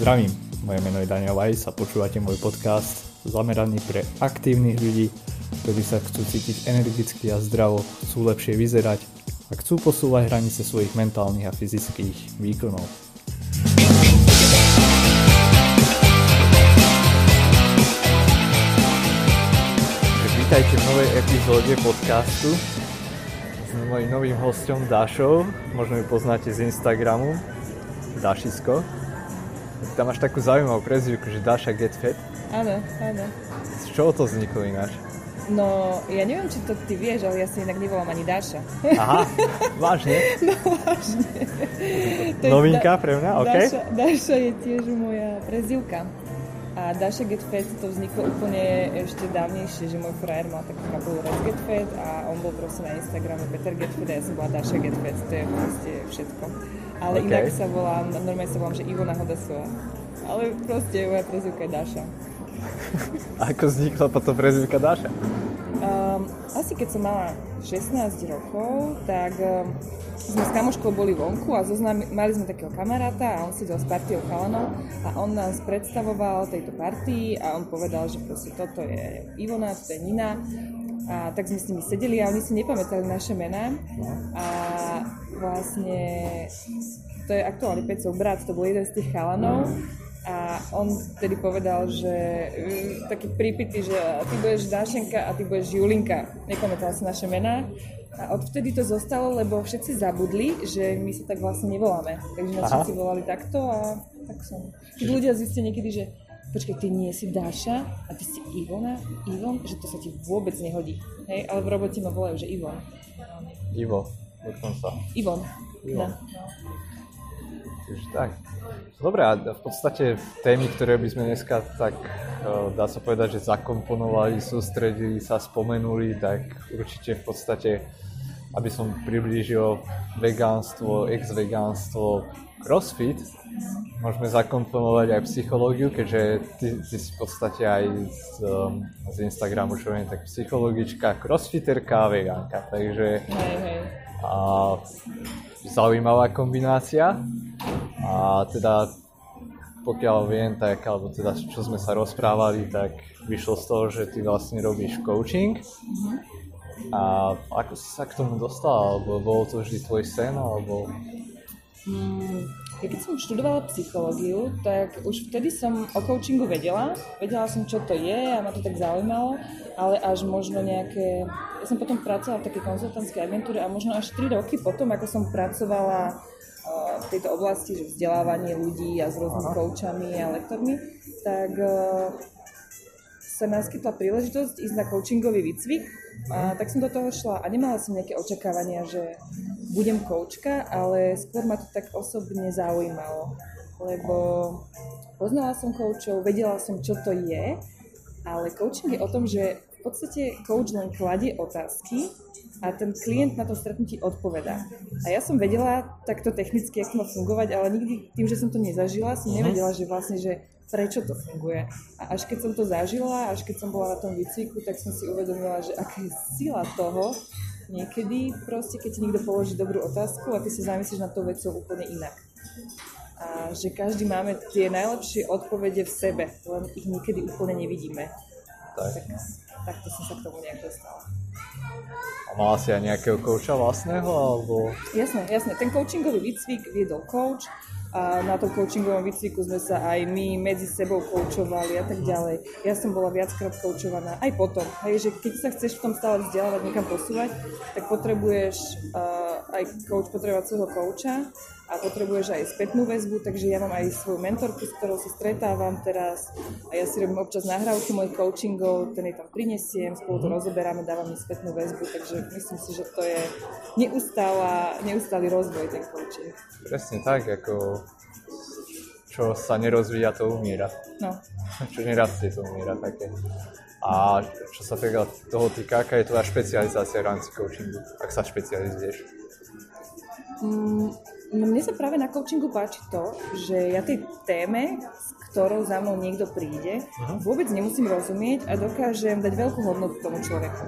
Zdravím, moje meno je Daniel Weiss a počúvate môj podcast zameraný pre aktívnych ľudí, ktorí sa chcú cítiť energicky a zdravo, chcú lepšie vyzerať a chcú posúvať hranice svojich mentálnych a fyzických výkonov. Vítajte v novej epizóde podcastu s mojím novým hostom Dašou, možno ju poznáte z Instagramu, Dašisko. Tam máš takú zaujímavú prezivku, že Daša Get Fat. Áno, áno. Z čoho to vzniklo ináč? No, ja neviem, či to ty vieš, ale ja si inak nevolám ani Dáša. Aha, vážne? No, vážne. To Novinka pre mňa, OK. Dáša, Dáša je tiež moja prezivka. A Dáša Get Fat to vzniklo úplne ešte dávnejšie, že môj frajer mal takú kapelu Raz Get Fat a on bol proste na Instagrame Peter Get Fat a ja som bola Dáša Get Fat, to je proste všetko. Ale OK. inak sa volám, normálne sa volám, že Ivona Hodasová. Ale proste moja prezivka je Dáša. Ako vznikla potom prezivka Dáša? Um, asi keď som mala 16 rokov, tak um, sme s kamoškou boli vonku a zoznami, mali sme takého kamaráta a on sedel s partiou chalanov a on nás predstavoval tejto partii a on povedal, že proste toto je Ivona, toto je Nina. A tak sme s nimi sedeli a oni si nepamätali naše mená. A vlastne to je aktuálne Pecov brat, to bol jeden z tých chalanov a on vtedy povedal, že mm, taký prípity, že ty budeš Dášenka a ty budeš Julinka. Nepamätal si naše mená. A odvtedy to zostalo, lebo všetci zabudli, že my sa tak vlastne nevoláme. Takže nás všetci volali takto a tak som. Keď ľudia zistia niekedy, že počkaj, ty nie si Dáša a ty si Ivona, Ivon, že to sa ti vôbec nehodí. Hej, ale v robote ma volajú, že Ivon. Ivo, dokonca. Ivon. Ivon. No, no. Takže tak. Dobre, a v podstate témy, ktoré by sme dneska tak, eh, dá sa povedať, že zakomponovali, sústredili sa, spomenuli, tak určite v podstate, aby som priblížil vegánstvo, ex-vegánstvo, crossfit, môžeme zakomponovať aj psychológiu, keďže ty, ty si v podstate aj z, um, z Instagramu, čo viem, tak psychologička, crossfiterka a vegánka, takže Hej, hej. A zaujímavá kombinácia. A teda pokiaľ viem, tak, alebo teda čo sme sa rozprávali, tak vyšlo z toho, že ty vlastne robíš coaching. A ako si sa k tomu dostal? Alebo bol to vždy tvoj sen? Alebo... Mm, ja keď som študovala psychológiu, tak už vtedy som o coachingu vedela. Vedela som, čo to je a ma to tak zaujímalo, ale až možno nejaké... Ja som potom pracovala v takej konzultantskej agentúre a možno až 3 roky potom, ako som pracovala uh, v tejto oblasti, že vzdelávanie ľudí a s rôznymi coachami a lektormi, tak uh, sa naskytla príležitosť ísť na coachingový výcvik, a tak som do toho šla a nemala som nejaké očakávania, že budem koučka, ale skôr ma to tak osobne zaujímalo, lebo poznala som koučov, vedela som, čo to je, ale coaching je o tom, že v podstate coach len kladie otázky a ten klient na tom stretnutí odpovedá. A ja som vedela takto technicky, ako má fungovať, ale nikdy tým, že som to nezažila, som nevedela, že vlastne, že prečo to funguje. A až keď som to zažila, až keď som bola na tom výcviku, tak som si uvedomila, že aká je sila toho, niekedy proste, keď ti niekto položí dobrú otázku a ty sa zamyslíš nad tou vecou úplne inak. A že každý máme tie najlepšie odpovede v sebe, len ich niekedy úplne nevidíme. Tak, Tak, takto som sa k tomu nejak dostala. A mala si aj nejakého kouča vlastného? Alebo... Jasné, jasné. Ten coachingový výcvik viedol coach a na tom coachingovom výcviku sme sa aj my medzi sebou koučovali a tak ďalej. Ja som bola viackrát koučovaná aj potom. Hej, že keď sa chceš v tom stále vzdelávať, niekam posúvať, tak potrebuješ uh, aj coach potrebovať svojho kouča a potrebuješ aj spätnú väzbu, takže ja mám aj svoju mentorku, s ktorou sa stretávam teraz a ja si robím občas nahrávky mojich coachingov, ten jej tam prinesiem, spolu to rozoberáme, dávam mi spätnú väzbu, takže myslím si, že to je neustála, neustály rozvoj ten coaching. Presne tak, ako čo sa nerozvíja, to umiera. No, Čo nerastie, to umiera také. A čo sa teda toho týka, aká je tvoja špecializácia v rámci coachingu, ak sa špecializuješ? Mm, no mne sa práve na coachingu páči to, že ja tej téme, s ktorou za mnou niekto príde, vôbec nemusím rozumieť a dokážem dať veľkú hodnotu tomu človeku.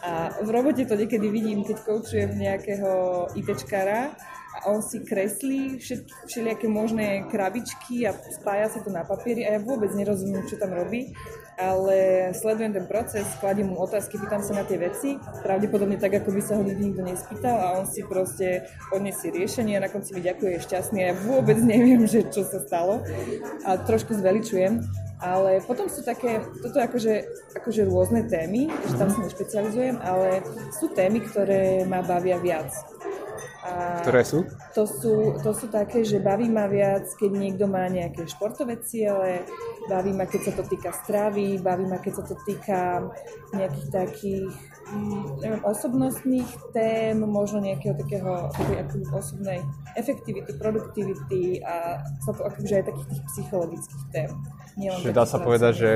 A v robote to niekedy vidím, keď koučujem nejakého ITčkara a on si kreslí všelijaké možné krabičky a spája sa to na papieri a ja vôbec nerozumiem, čo tam robí, ale sledujem ten proces, kladiem mu otázky, pýtam sa na tie veci, pravdepodobne tak, ako by sa ho nikto nespýtal a on si proste odniesie riešenie a na konci mi ďakuje, je šťastný a ja vôbec neviem, že čo sa stalo a trošku zveličujem. Ale potom sú také, toto akože, akože rôzne témy, že tam sa nešpecializujem, ale sú témy, ktoré ma bavia viac. Ktoré sú? To, sú? to sú také, že baví ma viac, keď niekto má nejaké športové ciele, baví ma, keď sa to týka stravy, baví ma, keď sa to týka nejakých takých mm, neviem, osobnostných tém, možno nejakého takého osobnej efektivity, produktivity a akože aj takých tých psychologických tém. Čiže dá sa povedať, že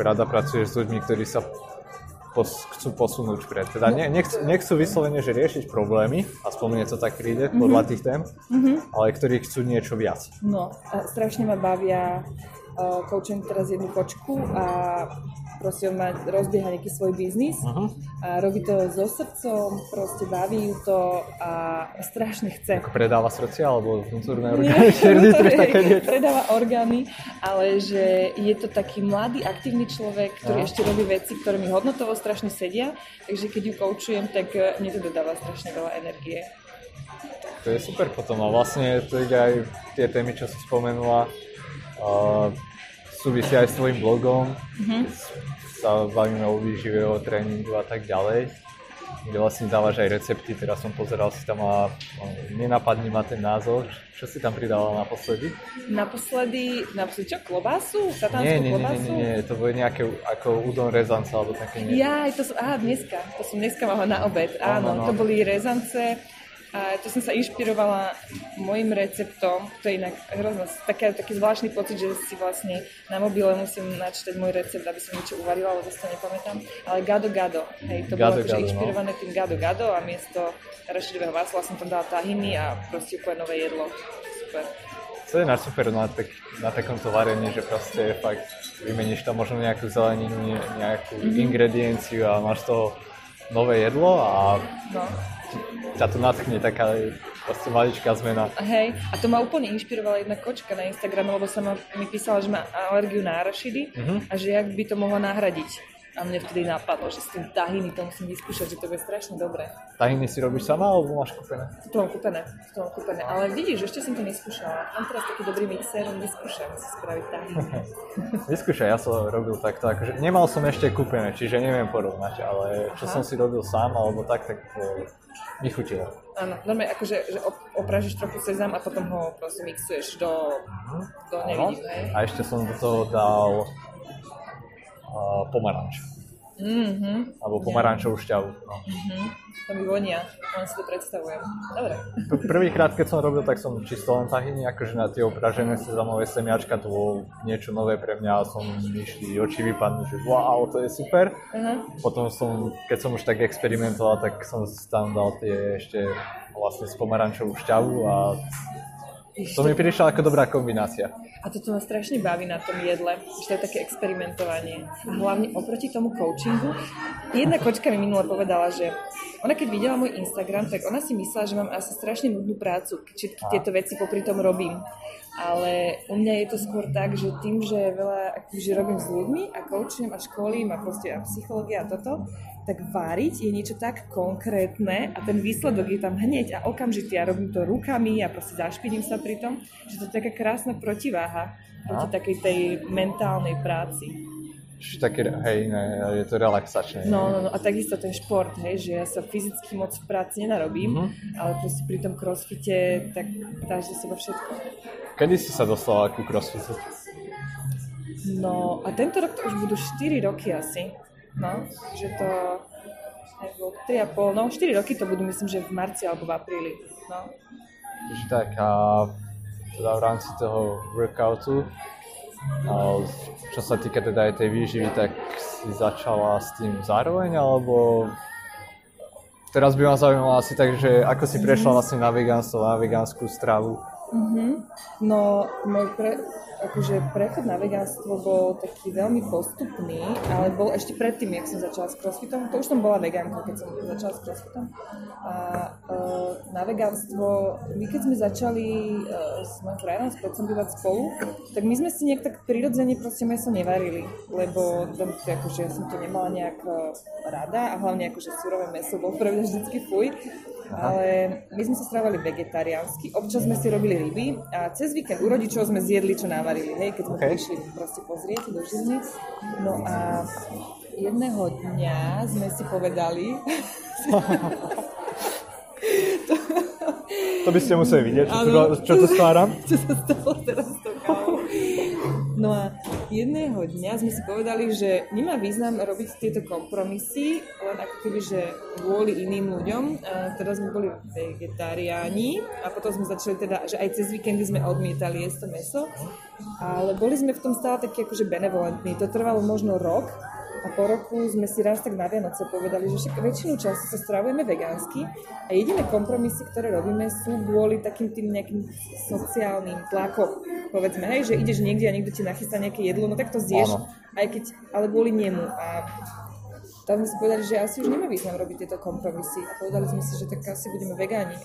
rada pracuješ s ľuďmi, ktorí sa pos, chcú posunúť vpred. Teda ne, nechcú, nechcú vyslovene, že riešiť problémy, aspoň mne to tak príde mm-hmm. podľa tých tém, mm-hmm. ale ktorí chcú niečo viac. No, strašne ma bavia coaching teraz jednu kočku a proste on má, rozbieha nejaký svoj biznis uh-huh. a robí to so srdcom, proste baví ju to a strašne chce. Ako predáva srdcia alebo vnútorné orgány? Nie, predáva orgány, ale že je to taký mladý, aktívny človek, ktorý uh-huh. ešte robí veci, ktoré mi hodnotovo strašne sedia, takže keď ju koučujem, tak eh, mne to dodáva strašne veľa energie. To je super potom a vlastne to ide aj tie témy, čo si spomenula, uh, súvisia aj s tvojim blogom, mm-hmm. sa bavíme o výžive, o tréningu a tak ďalej, kde vlastne dávaš aj recepty, teraz som pozeral si tam a nenapadne ma ten názov, čo si tam pridala naposledy? Naposledy, naposledy čo, klobásu? Satánsku nie, nie, klobásu? Nie, nie, nie, to bude nejaké ako udon rezance alebo také niečo. Ja, to som, aha, dneska, to som dneska mala na obed, áno, no, no. to boli rezance, a to som sa inšpirovala môjim receptom, to je inak hrozno, taký, taký zvláštny pocit, že si vlastne na mobile musím načítať môj recept, aby som niečo uvarila, lebo to nepamätám. Ale gado gado, hej, to gado, bolo akože inšpirované no. tým gado gado a miesto rašidového masla som tam dala tahiny a proste úplne nové jedlo. Super. To je na super na, tak, na takomto varení, že proste fakt vymeníš tam možno nejakú zeleninu, nejakú mm-hmm. ingredienciu a máš toho nové jedlo a no ťa to natkne taká proste maličká zmena. Hej, a to ma úplne inšpirovala jedna kočka na Instagrame, lebo sa ma, mi písala, že má alergiu na arašidy uh-huh. a že jak by to mohla nahradiť. A mne vtedy napadlo, že s tým tahiny to musím vyskúšať, že to bude strašne dobré. Tahiny si robíš sama alebo máš kúpené? To mám kúpené, to mám kúpené. Ale vidíš, ešte som to neskúšala. Mám teraz taký dobrý mixer, vyskúšam si spraviť tahiny. Vyskúšaj, ja som robil takto, akože nemal som ešte kúpené, čiže neviem porovnať, ale čo Aha. som si robil sám alebo tak, tak mi chutilo. Áno, normálne akože že opražíš trochu sezam a potom ho proste mixuješ do, uh-huh. do nevidím? A ešte som do toho dal uh, pomaranč. Mm-hmm. Alebo pomarančovú šťavu. No. Mm-hmm. To mi vonia, len si to predstavujem. Dobre. Prvýkrát, keď som robil, tak som čisto len tahiny, akože na tie opražené sezamové semiačka, to bolo niečo nové pre mňa a som myšli oči vypadnúť, že wow, to je super. Uh-huh. Potom som, keď som už tak experimentoval, tak som tam dal tie ešte vlastne s pomarančovú šťavu a to mi prišla ako dobrá kombinácia. A toto ma strašne baví na tom jedle, že to je také experimentovanie. A hlavne oproti tomu coachingu, jedna kočka mi minule povedala, že ona keď videla môj Instagram, tak ona si myslela, že mám asi strašne nudnú prácu, keď všetky tieto veci popri tom robím. Ale u mňa je to skôr tak, že tým, že veľa, že robím s ľuďmi a coachujem a školím a proste a psychológia a toto, tak váriť je niečo tak konkrétne a ten výsledok je tam hneď a okamžite. Ja robím to rukami a proste zašpiním sa pri tom, že to je taká krásna protiváha proti takej tej mentálnej práci. Čiže také, hej, ne, je to relaxačné. No, no, no, a takisto ten šport, hej, že ja sa fyzicky moc v práci nenarobím, mm-hmm. ale proste pri tom crossfite tak dáš do seba všetko. Kedy si sa dostala ku crossfitu? No, a tento rok to už budú 4 roky asi. No, že to nebo 3,5, no 4 roky to budú myslím, že v marci alebo v apríli. No. Takže tak a teda v rámci toho workoutu a čo sa týka teda aj tej výživy, tak si začala s tým zároveň, alebo teraz by ma zaujímalo asi tak, že ako si prešla vlastne na vegánstvo, na vegánsku stravu, Mm-hmm. No, môj pre, akože prechod na vegánstvo bol taký veľmi postupný, ale bol ešte predtým, jak som začala s crossfitom. To už som bola vegánka, keď som začala s crossfitom. A uh, na vegánstvo, my keď sme začali uh, s mojim frajerom spolupracovať spolu, tak my sme si nejak tak prirodzene proste meso nevarili, lebo tam, akože ja som to nemala nejak uh, rada a hlavne akože surové meso bol pre mňa vždycky fuj. Ale my sme sa strávali vegetariánsky, občas sme si robili ryby a cez víkend u rodičov sme zjedli, čo navarili, hej, keď sme okay. prišli proste pozrieť do Žizny. No a jedného dňa sme si povedali... to by ste museli vidieť, čo, to, čo to stváram. Čo sa stalo teraz s tou No a jedného dňa sme si povedali, že nemá význam robiť tieto kompromisy, len ako keby, že kvôli iným ľuďom. A teda sme boli vegetariáni a potom sme začali teda, že aj cez víkendy sme odmietali jesť to meso. Ale boli sme v tom stále takí akože benevolentní. To trvalo možno rok, a po roku sme si raz tak na Vianoce povedali, že však väčšinu času sa stravujeme vegánsky a jediné kompromisy, ktoré robíme, sú kvôli takým tým nejakým sociálnym tlakom. Povedzme, hej, že ideš niekde a niekto ti nachystá nejaké jedlo, no tak to zješ, aj keď, ale kvôli nemu. A tam sme si povedali, že asi už nemá význam robiť tieto kompromisy a povedali sme si, že tak asi budeme vegáni.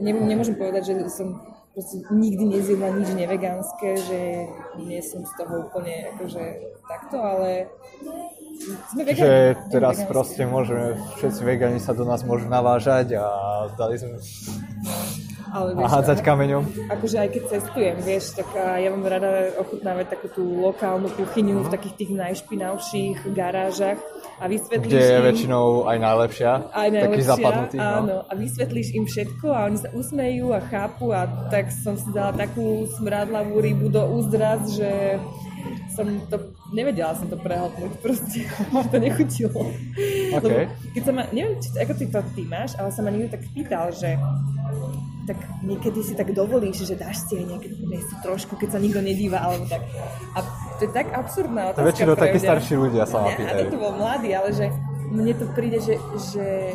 Nemôžem povedať, že som proste nikdy nezjedla nič nevegánske, že nie som z toho úplne akože takto, ale. Že teraz proste môžeme, všetci vegani sa do nás môžu navážať a dali sme ale vieš, a hádzať kameňom. Akože aj keď cestujem, vieš, tak ja mám rada ochutnávať takú tú lokálnu kuchyňu v takých tých najšpinavších garážach a vysvetlíš Kde je väčšinou aj najlepšia, aj najlepšia taký zapadnutý. No. Áno, a vysvetlíš im všetko a oni sa usmejú a chápu a tak som si dala takú smradlavú rybu do úzdraz, že som to, nevedela som to prehltnúť, proste to nechutilo. Okay. Lebo keď sa ma, neviem, či, ako ty to ty máš, ale sa ma niekto tak pýtal, že tak niekedy si tak dovolíš, že dáš si aj nejaké meso trošku, keď sa nikto nedíva, alebo tak. A to je tak absurdná otázka. To väčšinou takí starší ľudia sa ma pýtajú. A to bol mladý, ale že mne to príde, že, že,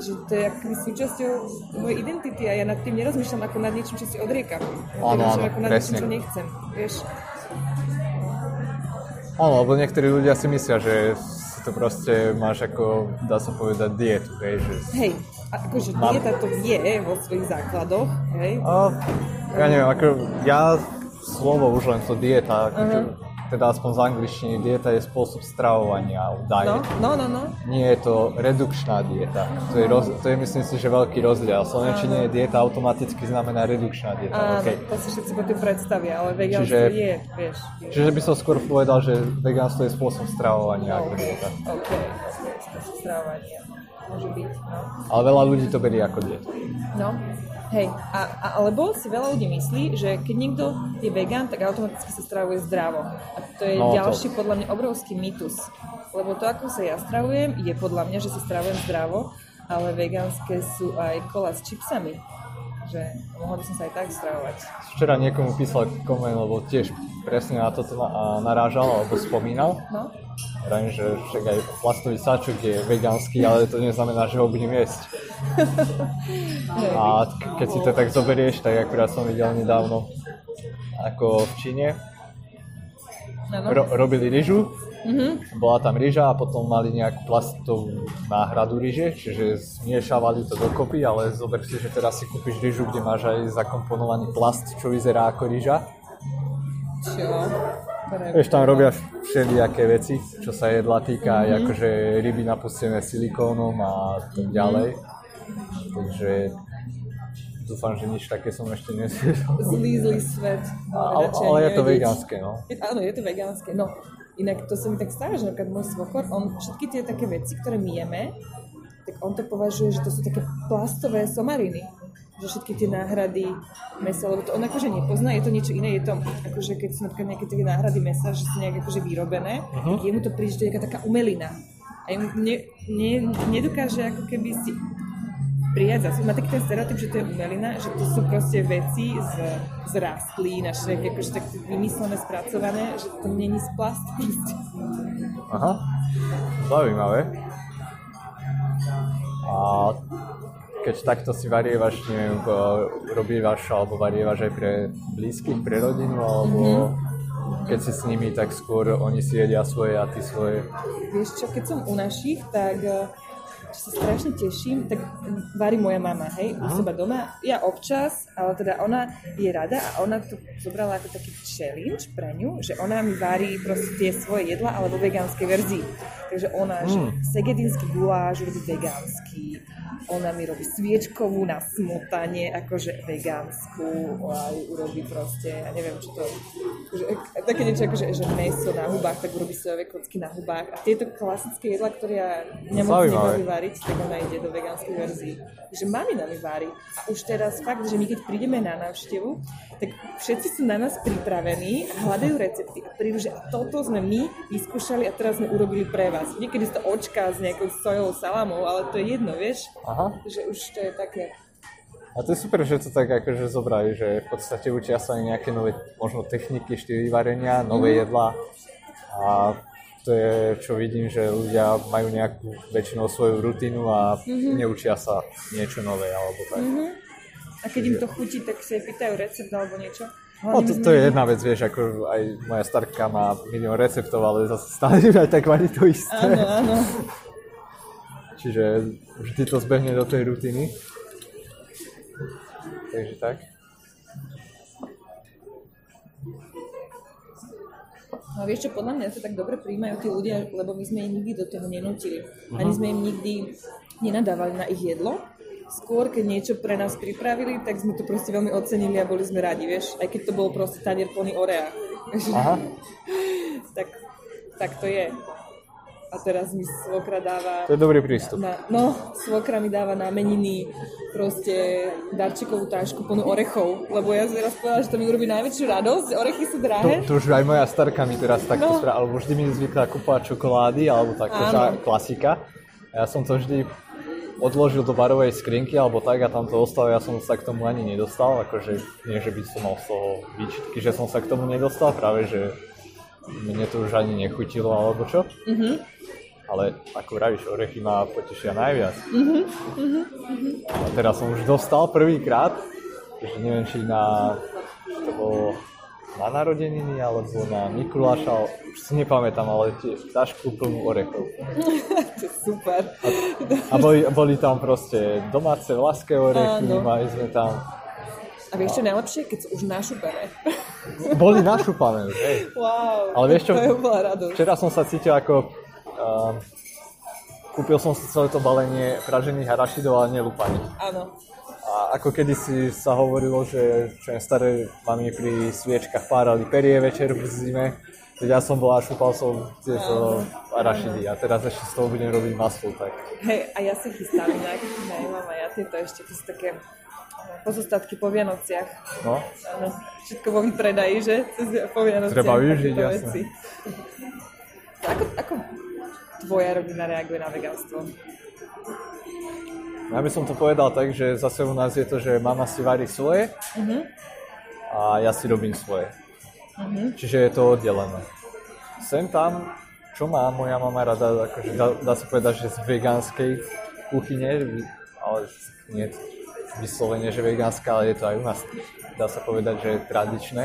že to je akoby súčasťou mojej identity a ja nad tým nerozmýšľam ako nad niečím, čo si odriekam. Áno, áno, ako nad niečím, čo nechcem. Vieš? Áno, lebo niektorí ľudia si myslia, že si to proste máš ako, dá sa povedať, dietu, hej, že... Hej, akože dieta to je vo svojich základoch, hej? A, ja neviem, ako ja slovo už len to dieta, uh-huh teda aspoň z angličtiny, dieta je spôsob stravovania, diet. No, no, no, no. Nie je to redukčná dieta. To je, roz, to je myslím si, že veľký rozdiel. V Slovenčine je dieta automaticky znamená redukčná dieta. Áno, okay. to si všetci potom predstavia, ale vegánstvo čiže, je, vieš. Čiže by som skôr povedal, že vegánstvo je spôsob stravovania no, ako dieta. OK, spôsob stravovania. Môže byť, no. Ale veľa ľudí to berie ako dietu. No, Hej, a, a, alebo si veľa ľudí myslí, že keď niekto je vegán, tak automaticky sa stravuje zdravo. A to je no, ďalší to... podľa mňa obrovský mýtus. Lebo to, ako sa ja stravujem, je podľa mňa, že sa stravujem zdravo, ale vegánske sú aj kola s čipsami. Že mohol by som sa aj tak stravovať. Včera niekomu písal koment, lebo tiež presne na toto narážal alebo spomínal. No? Vrajím, že však aj plastový sáčok je vegánsky, ale to neznamená, že ho budem jesť. A keď si to tak zoberieš, tak akurát som videl nedávno, ako v Číne ro- robili ryžu, mm-hmm. bola tam ryža a potom mali nejakú plastovú náhradu ryže, čiže zmiešavali to dokopy, ale zober si, že teraz si kúpiš ryžu, kde máš aj zakomponovaný plast, čo vyzerá ako ryža. Čo? Vieš, tam robia všelijaké veci, čo sa jedla týka, mm-hmm. akože ryby napustené silikónom a tak mhm. ďalej. Mm-hmm. Takže dúfam, že nič také som ešte nesvedol. Zlý, zlý svet. No, ale, ale je to vegánske, no. Áno, je to vegánske. No, inak to sa mi tak stáva, že napríklad môj svokor, on všetky tie také veci, ktoré my jeme, tak on to považuje, že to sú také plastové somariny že všetky tie náhrady mesa, lebo to on akože nepozná, je to niečo iné, je to akože keď sú napríklad nejaké také náhrady mesa, že sú nejak akože vyrobené, uh-huh. tak jemu to príde, že to je nejaká taká umelina. A jemu ne, ne, nedokáže ako keby si prijať zase. Má taký ten stereotyp, že to je umelina, že to sú proste veci z, z rastlín a všetky akože tak vymyslené, spracované, že to není z plastu. Aha, zaujímavé. A keď takto si varievaš, neviem, robívaš alebo varievaš aj pre blízkych, pre rodinu, alebo keď si s nimi, tak skôr oni si jedia svoje a ty svoje. Vieš čo, keď som u našich, tak eh, čo sa strašne teším, tak varí moja mama, hej, u seba doma. Ja občas, ale teda ona je rada a ona to zobrala ako taký challenge pre ňu, že ona mi varí proste tie svoje jedla, ale vo vegánskej verzii. Takže ona, že segedínsky guláš robí vegánsky, ona mi robí sviečkovú na smotanie, akože vegánsku, aj urobí proste, ja neviem čo to, že, také niečo akože, že meso na hubách, tak urobí sojové kocky na hubách a tieto klasické jedla, ktoré ja nemoc variť, tak ona ide do vegánskej verzii. Takže mamina mi varí. A už teraz fakt, že my keď prídeme na návštevu, tak všetci sú na nás pripravení a hľadajú recepty a prídu, že toto sme my vyskúšali a teraz sme urobili pre vás. Niekedy sú to očka s nejakou sojovou salamou, ale to je jedno, vieš? Aha. Že už to je také... A to je super, že to tak akože zobrali, že v podstate učia sa aj nejaké nové možno techniky, štýly varenia, nové jedlá. A to je, čo vidím, že ľudia majú nejakú väčšinou svoju rutinu a neučia sa niečo nové alebo tak. A keď im to chutí, tak si aj pýtajú recept alebo niečo. No to, to je jedna vec, vieš, ako aj moja starka má milión receptov, ale zase stále aj tak varí to isté. Áno, áno. Čiže vždy to zbehne do tej rutiny. Takže tak. No vieš čo, podľa mňa to tak dobre príjmajú tí ľudia, lebo my sme ich nikdy do toho nenútili. Ani sme im nikdy nenadávali na ich jedlo. Skôr, keď niečo pre nás pripravili, tak sme to proste veľmi ocenili a boli sme radi, vieš. Aj keď to bol proste tanier plný orea. Aha. tak, tak to je. A teraz mi svokra dáva... To je dobrý prístup. Na, no, svokra mi dáva na meniny proste darčekovú tášku plnú orechov, lebo ja som teraz povedala, že to mi urobí najväčšiu radosť, orechy sú To, drahé. to už aj moja starka mi teraz takto No. no. alebo vždy mi zvykla kúpať čokolády, alebo tak, to Áno. je klasika. A ja som to vždy odložil do barovej skrinky alebo tak a tam to ostalo, ja som sa k tomu ani nedostal, akože nie, že by som mal z toho výčitky, že som sa k tomu nedostal, práve že mne to už ani nechutilo alebo čo. Mhm. Ale ako vravíš, orechy ma potešia najviac. Mhm, A teraz som už dostal prvýkrát, že neviem, či na, to bolo na narodeniny alebo na Mikuláša, už si nepamätám, ale tiež tašku plnú orechov. To je super. A boli, boli tam proste domáce vlaské orechy, Áno. mali sme tam, A vieš čo najlepšie? Keď sú už našupané. boli našupané, hej. Wow. Ale vieš čo? To je úplná radosť. Včera som sa cítil ako, um, kúpil som si celé to balenie pražených arašidov, ale nelúpaných. Áno. A ako kedysi sa hovorilo, že čo je staré mami pri sviečkach párali perie večer v zime, keď ja som bol a šúpal som tieto arašidy a teraz ešte z toho budem robiť maslo, tak Hej, a ja si chystám inak. Hej, mám aj ja tieto ešte, to sú také pozostatky po Vianociach. no. Áno, všetko vo výpredaji, že? Po Vianociach. Treba využiť, veci. Ako, ako tvoja rodina reaguje na vegánstvo? Ja by som to povedal tak, že zase u nás je to, že mama si varí svoje a ja si robím svoje. Čiže je to oddelené. Sem tam, čo má moja mama rada, akože dá, dá sa povedať, že z vegánskej kuchyne, ale nie vyslovene, že vegánska, ale je to aj u nás, dá sa povedať, že tradičné,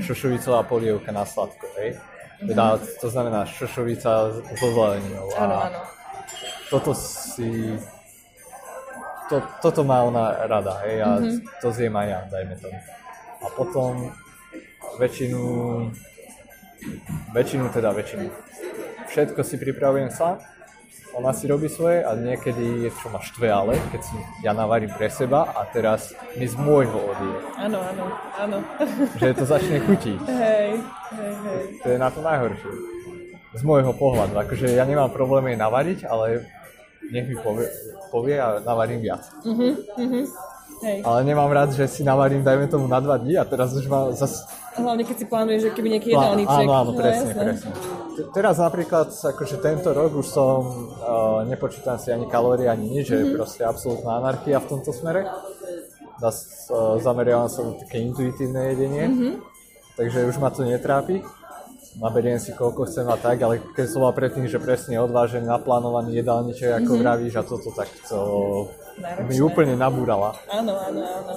šošovicová polievka na sladko, hej? Teda, to znamená šošovica so zeleninou. a- Áno, áno. toto si... To, toto má ona rada, hej, a Mhm. mm-hmm. to zjem aj ja, dajme tomu. A potom väčšinu, väčšinu teda väčšinu. Všetko si pripravujem sám, ona si robí svoje a niekedy je čo ma štve, ale keď si ja navarím pre seba a teraz mi z môjho odie, Áno, áno, áno. že to začne chutiť. hej, hej, hej. To je na to najhoršie. Z môjho pohľadu. Akože ja nemám problém jej navariť, ale nech mi povie, povie a navarím viac. Hej. Ale nemám rád, že si navarím, dajme tomu na dva dní a teraz už mám zase... Hlavne keď si plánuješ, že keby nejaký jedálniček. Áno, áno, No, presne, jasné. presne. Teraz napríklad, akože tento rok už som, uh, nepočítam si ani kalórie, ani nič, že je proste absolútna anarchia v tomto smere. Zas, uh, zameriavam sa na také intuitívne jedenie, takže už ma to netrápi. Naberiem si koľko chcem a tak, ale keď som mal predtým, že presne odvážený, naplánovaný jedálniček, ako vravíš, a toto tak to náročné. mi úplne nabúrala. Áno, áno, áno.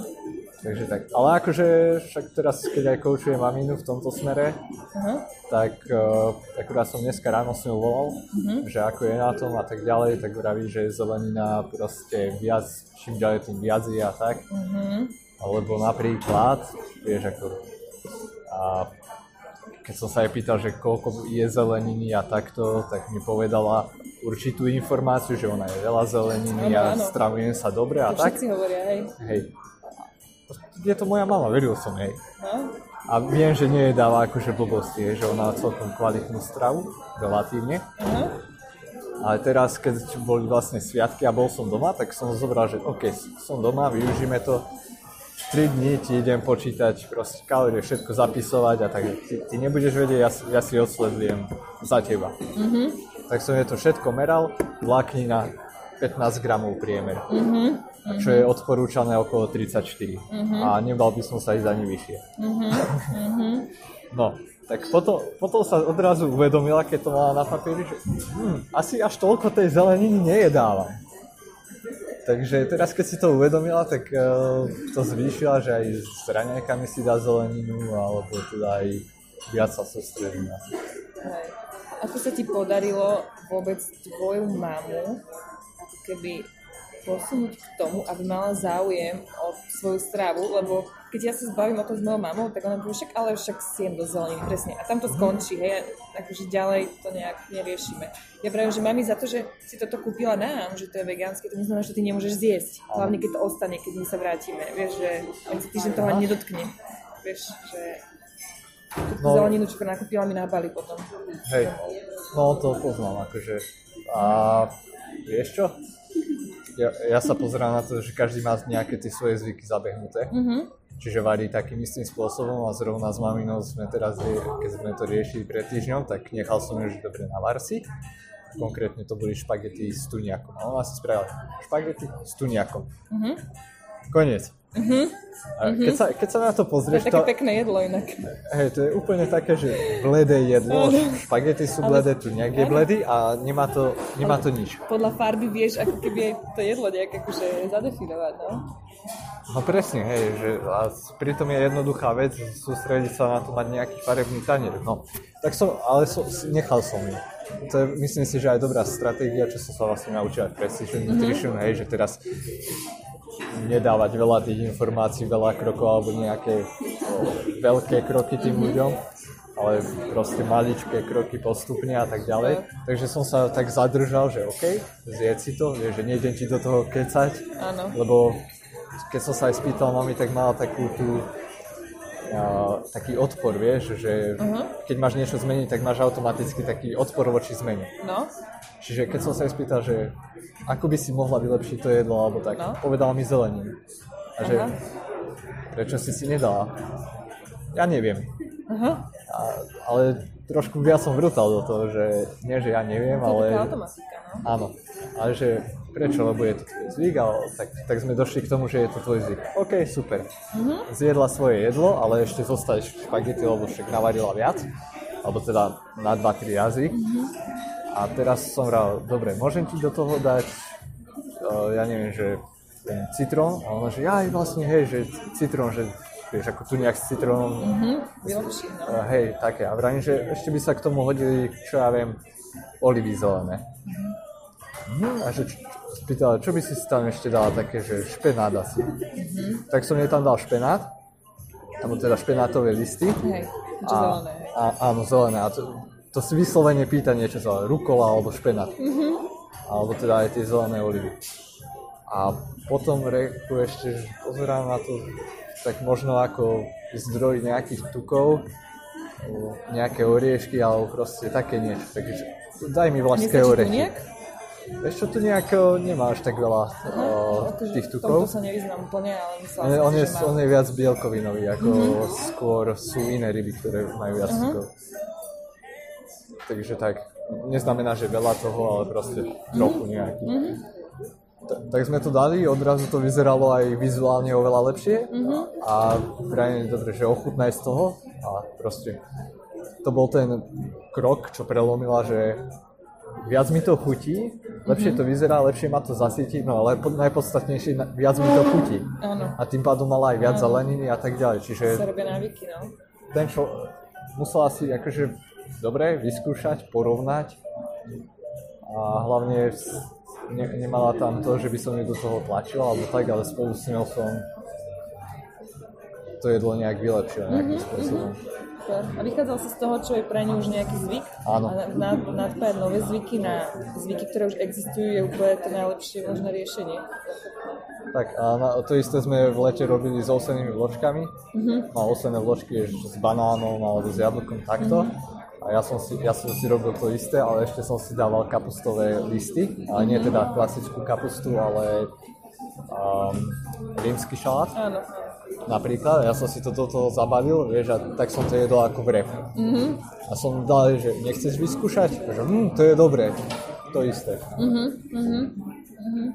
Takže tak. Ale akože však teraz, keď aj koučujem maminu v tomto smere, Aha. tak uh, akurát som dneska ráno s ňou volal, Mhm. že ako je na tom a tak ďalej, tak vraví, že zelenina proste viac, čím ďalej tým viac je a tak. Mhm. Alebo napríklad, vieš ako, a keď som sa jej pýtal, že koľko je zeleniny a takto, tak mi povedala určitú informáciu, že ona je veľa zeleniny a áno. stravujem sa dobre a To tak. všetci hovoria, hej. Hej. Je to moja mama, veril som jej. No, A viem, že nie je dáva akože blbosti, že ona má celkom kvalitnú stravu, relatívne. aha. Ale teraz, keď boli vlastne sviatky a bol som doma, tak som zobral, že OK, som doma, využíme to. 3 dní ti idem počítať proste kalórie, všetko zapisovať a tak. Ty, ty nebudeš vedieť, ja, ja si odsledujem za teba. Mm-hmm. Tak som je to všetko meral, vláknina 15 gramov priemer. Mm-hmm. A čo je odporúčané okolo 34. Mm-hmm. A nebal by som sa ísť ani vyššie. Mm-hmm. No, tak potom, potom sa odrazu uvedomila, keď to mala na papieri, že hm, asi až toľko tej zeleniny nejedávam. Takže teraz, keď si to uvedomila, tak uh, to zvýšila, že aj s raňajkami si dá zeleninu, alebo teda aj viac sa sústredí na. Ako sa ti podarilo vôbec tvoju mamu keby posunúť k tomu, aby mala záujem o svoju stravu, lebo keď ja sa zbavím o to s mojou mamou, tak ona povie však, ale však siem do zeleniny, presne. A tam to skončí, hej, akože ďalej to nejak neriešime. Ja pravím, že mami za to, že si toto kúpila nám, že to je vegánske, to neznamená, že ty nemôžeš zjesť. Hlavne keď to ostane, keď my sa vrátime. Vieš, že ani sa týždeň toho ani nedotkne. Vieš, že No. zeleninu, čo nakúpila mi na Bali potom. Hej, no to poznám, akože. A vieš čo? Ja, ja sa pozerám na to, že každý má nejaké tie svoje zvyky zabehnuté. Mhm. Čiže varí takým istým spôsobom a zrovna s maminou sme teraz, keď sme to riešili pred týždňom, tak nechal som ju, že dobre na varsi. Konkrétne to boli špagety s tuniakom. A ona si spravila špagety s tuniakom. Mhm. Koniec. A keď, sa, keď sa na to To je pozrieš, také to, pekné jedlo inak. hej, to je úplne také, že bledé jedlo, špagety sú bledé, tuniak je bledý a nemá to, nemá to nič. Podľa farby vieš, ako keby aj to jedlo nejak akože zadefinovať, no. No presne, hej, že a pritom je jednoduchá vec sústrediť sa na to mať nejaký farebný tanier. No, tak som, ale som, nechal som ju. To je, myslím si, že aj dobrá stratégia, čo som sa vlastne naučil aj v Precision Nutrition, hej, že teraz nedávať veľa tých informácií, veľa krokov alebo nejaké o, veľké kroky tým ľuďom, ale proste maličké kroky postupne a tak ďalej. Takže som sa tak zadržal, že OK, zjedz si to, vieš, že nejdem ti do toho kecať, Áno. lebo keď som sa aj spýtal mami, tak mala takú tú taký odpor, vieš, že Mhm. keď máš niečo zmeniť, tak máš automaticky taký odpor voči zmene. No, Čiže keď som sa jej spýtal, že ako by si mohla vylepšiť to jedlo, alebo tak, No. povedala mi zeleninu. A že Aha. prečo si si nedala? Ja neviem. aha. A, ale trošku viac som vrtal do toho, že nie, že ja neviem, To je ale taká automatika, no. áno. Ale že prečo, lebo je to tvoj zvyk, ale tak, tak sme došli k tomu, že je to tvoj zvyk. OK, super. Zjedla svoje jedlo, ale ešte zostať špagety, lebo však navarila viac, alebo teda na 2-3 razy. A teraz som vral, dobre, môžem ti do toho dať, uh, ja neviem, že ten citrón, a ona, že aj vlastne, hej, že citrón, že vieš, ako tu nejak s citrónom, Hm, vylepší, no. uh, hej, také. A vravím, že ešte by sa k tomu hodili, čo ja viem, olivy zelené. Mhm. A že č- spýtala, čo by si tam ešte dala také, že špenát asi. Tak som jej tam dal špenát, alebo teda špenátové listy. Hej, A, zelené, a, áno, zelené. A to, to si vyslovene pýta niečo zelené. Rukola alebo špenát. Mhm. Alebo teda aj tie zelené olivy. A potom reku ešte, že pozerám na to tak možno ako zdroj nejakých tukov, nejaké oriešky, alebo proste také niečo. Takže daj mi vlašské orechy. tuniak? Vieš čo, tu nejak nemáš tak veľa Akože tých tukov. tomto sa nevyznám úplne, ale myslela On, on, je, že on je viac bielkovinový, ako skôr sú iné ryby, ktoré majú viac tukov. Takže tak, neznamená, že veľa toho, ale proste trochu nejaký. Ta- tak sme to dali, odrazu to vyzeralo aj vizuálne oveľa lepšie. A vrajme dobre, že ochutnaj z toho. A proste to bol ten krok, čo prelomila, že viac mi to chutí, lepšie to vyzerá, lepšie ma to zasíti, no ale po- najpodstatnejšie, na- viac mi to chutí. Áno. A tým pádom mala aj viac zeleniny a tak ďalej. Čiže Sa robia návyky, no. ten čo musela si akože dobre vyskúšať, porovnať a hlavne ne, nemala tam to, že by som ju do toho tlačil alebo tak, ale spolu s ňou som to jedlo nejak vylepšil nejakým spôsobom. Super. A vychádzal si z toho, čo je pre ňu už nejaký zvyk? Áno. A na- nad, nadpájať nové zvyky na zvyky, ktoré už existujú, je úplne to najlepšie možné riešenie. Tak a na, to isté sme v lete robili s ovsenými vločkami. Mm-hmm. A ovsené vločky je s banánom alebo s jablkom takto. A ja som, si, ja som si robil to isté, ale ešte som si dával kapustové listy. Ale nie teda klasickú kapustu, ale um, rímsky šalát áno. Napríklad. Ja som si to do toho zabavil, vieš, a tak som to jedol ako vrep. Mm-hmm. A som dal, že nechceš vyskúšať? Že, hm, to je dobré. To isté.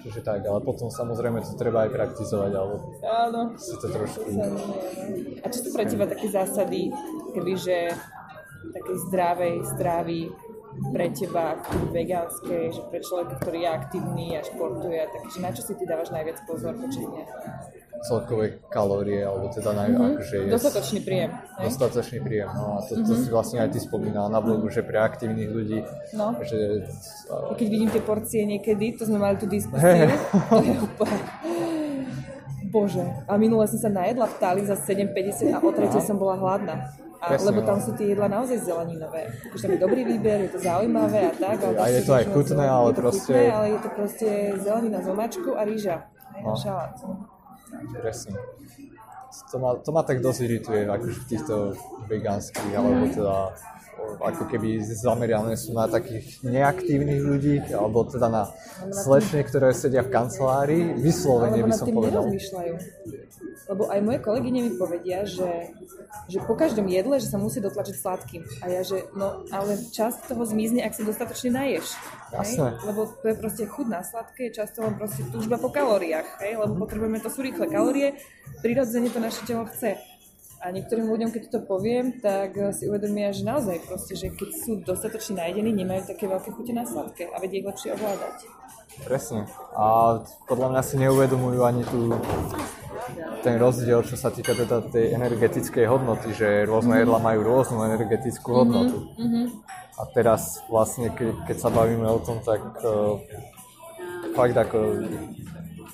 Čiže tak, ale potom samozrejme to treba aj praktizovať, alebo Áno. si to trošku... A čo sú pre teba také zásady, kebyže takej zdravej stravy pre teba, akoby vegánskej, že pre človeka, ktorý je aktívny a športuje, takže na čo si ty dávaš najviac pozor počas dňa? celkové kalórie, alebo teda naj, mm-hmm. akože je Dostatočný príjem, hej? dostatočný príjem. No a to, to si vlastne aj ty spomínal na blogu, že pre aktívnych ľudí, No. že A keď vidím tie porcie niekedy, to sme mali tú diskusiu, to je úplne... Bože, a minule som sa najedla v Tali za 7,50 a o tretej som bola hladná. A, Presne, lebo no. tam sú tie jedla naozaj zeleninové. Takže tam je dobrý výber, je to zaujímavé a tak. Ale A je to aj chutné, ale je to proste- Chutné, ale je to proste zelenina z omáčku a rýža. No. šalát. presne. To ma, to ma tak dosť irituje, akože v týchto vegánskych, alebo teda ako keby zameriané sú na takých neaktívnych ľudí, alebo teda na slečne, ktoré sedia v kancelárii, vyslovene by som povedal. Lebo aj moje kolegyne mi povedia, že, že po každom jedle, že sa musí dotlačiť sladkým. A ja, že no, ale časť toho zmizne, ak sa dostatočne naješ. Hej? Jasné. Lebo to je proste chuť na sladké, je často len proste túžba po kalóriách. Hej? Lebo potrebujeme, to sú rýchle kalórie, prirodzene to naše telo chce. A niektorým ľuďom, keď to poviem, tak si uvedomia, že naozaj proste, že keď sú dostatočne najedení, nemajú také veľké chute na sladké a vedia ich lepšie ovládať. Presne. A podľa mňa si neuvedomujú ani tu ten rozdiel, čo sa týka teda tej energetickej hodnoty, že rôzne jedla majú rôznu energetickú hodnotu. A teraz vlastne, ke, keď sa bavíme o tom, tak uh, fakt ako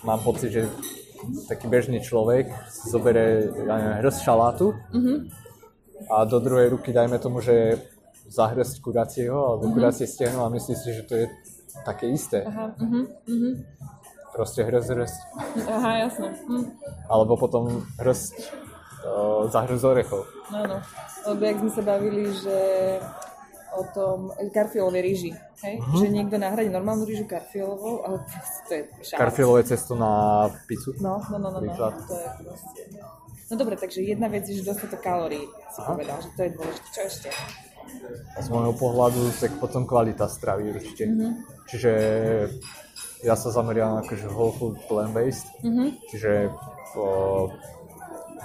mám pocit, že taký bežný človek si zoberie ja neviem, hrst šalátu a do druhej ruky dajme tomu, že zahrsť kuracieho alebo kuracie stehno a myslí si, že to je také isté. Aha, mhm, mhm. Proste hrst, hrst. Aha, jasné. Hm. Alebo potom hrst uh, za hrst orechov. No, no. Lebo jak sme sa bavili, že o tom karfielovej ríži, hej? Že niekto nahradí normálnu rížu karfielovou, ale to je šalát. Karfielové cesto na pizzu. No, no, no, no, no. To je proste... No dobre, takže jedna vec je, že dostatok kalórií, si Aha. povedal, že to je dôležité. Čo ešte? A z môjho pohľadu, tak potom kvalita stravy určite. Čiže ja sa zameriam akože whole food plant-based, čiže o,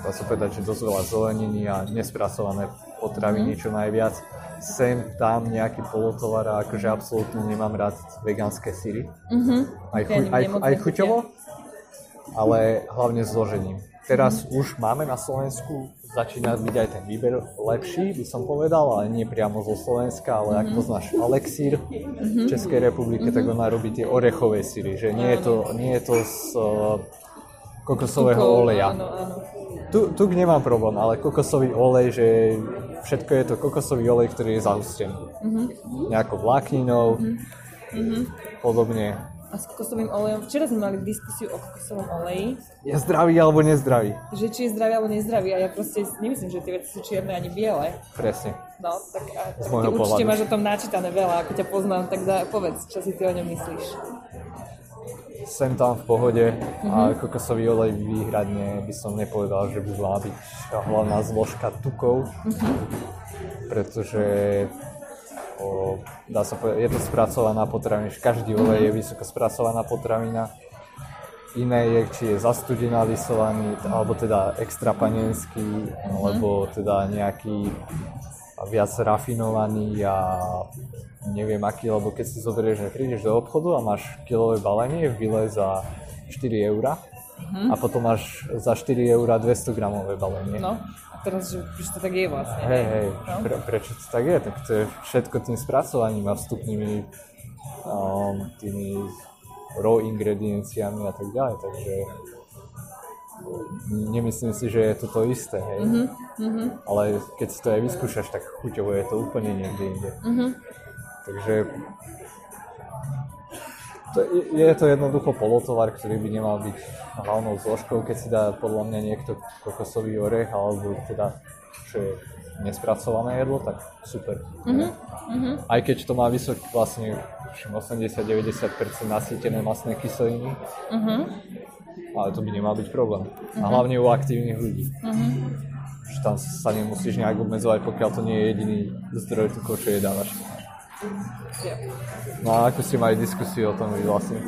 dá sa povedať, že dosť veľa zeleniny a nespracované potraviny čo najviac. Sem tam nejaký polotovar a akože absolútne nemám rád vegánske syry. Aj, Ja chuť, aj, aj chuťovo, ale hlavne zložením. Teraz už máme na Slovensku, začína byť aj ten výber lepší, by som povedal, ale nie priamo zo Slovenska, ale ak poznáš Alexír v Českej republike, tak ona robí tie orechové syry, že nie je to, nie je to z uh, kokosového Tukov, oleja. Áno, áno. Tu, tu nemám problém, ale kokosový olej, že všetko je to kokosový olej, ktorý je zahustený. Nejakou vlákninou, podobne. A s kokosovým olejom, včera sme mali diskusiu o kokosovom oleji, Je zdravý alebo nezdravý? že či je zdravý alebo nezdravý a ja proste nemyslím, že tie veci sú čierne ani biele. Presne. No, tak, a, tak ty určite máš o tom načítané veľa, ako ťa poznám, tak dá, povedz, čo si ty o ňom myslíš. Sem tam v pohode a kokosový olej výhradne by som nepovedal, že by mala byť hlavná zložka tukov, pretože o, dá sa povedať, je to spracovaná potravina, každý olej je vysoko spracovaná potravina. Iné je, či je zastudená lisovaný, alebo teda extra panenský, alebo teda nejaký viac rafinovaný a neviem aký, lebo keď si zoberieš, že prídeš do obchodu a máš kilové balenie v bile za 4 eurá Mhm. a potom máš za 4 eurá 200 gramové balenie. No, a teraz, že už to tak je vlastne. Hej, hej, No. pre, prečo to tak je? Tak to je všetko tým spracovaním a vstupnými um, tými raw ingredienciami a tak ďalej, takže nemyslím si, že je to to isté, hej. Mhm, Ale keď si to aj vyskúšaš, tak chuťovo je to úplne niekde inde. Mhm. Takže to je, je to jednoducho polotovar, ktorý by nemal byť hlavnou zložkou, keď si dá podľa mňa niekto kokosový orech, alebo teda, čo je nespracované jedlo, tak super. Mhm, Aj keď to má vysok, vlastne 80-90% nasýtené masné kyseliny, Mhm. ale to by nemal byť problém. A hlavne u aktívnych ľudí. Mhm. Že tam sa nemusíš nejak obmedzovať, pokiaľ to nie je jediný zdroj tukov, čo jedávaš. Ja. No a ako ste mali diskusiu o tom vy vlastne?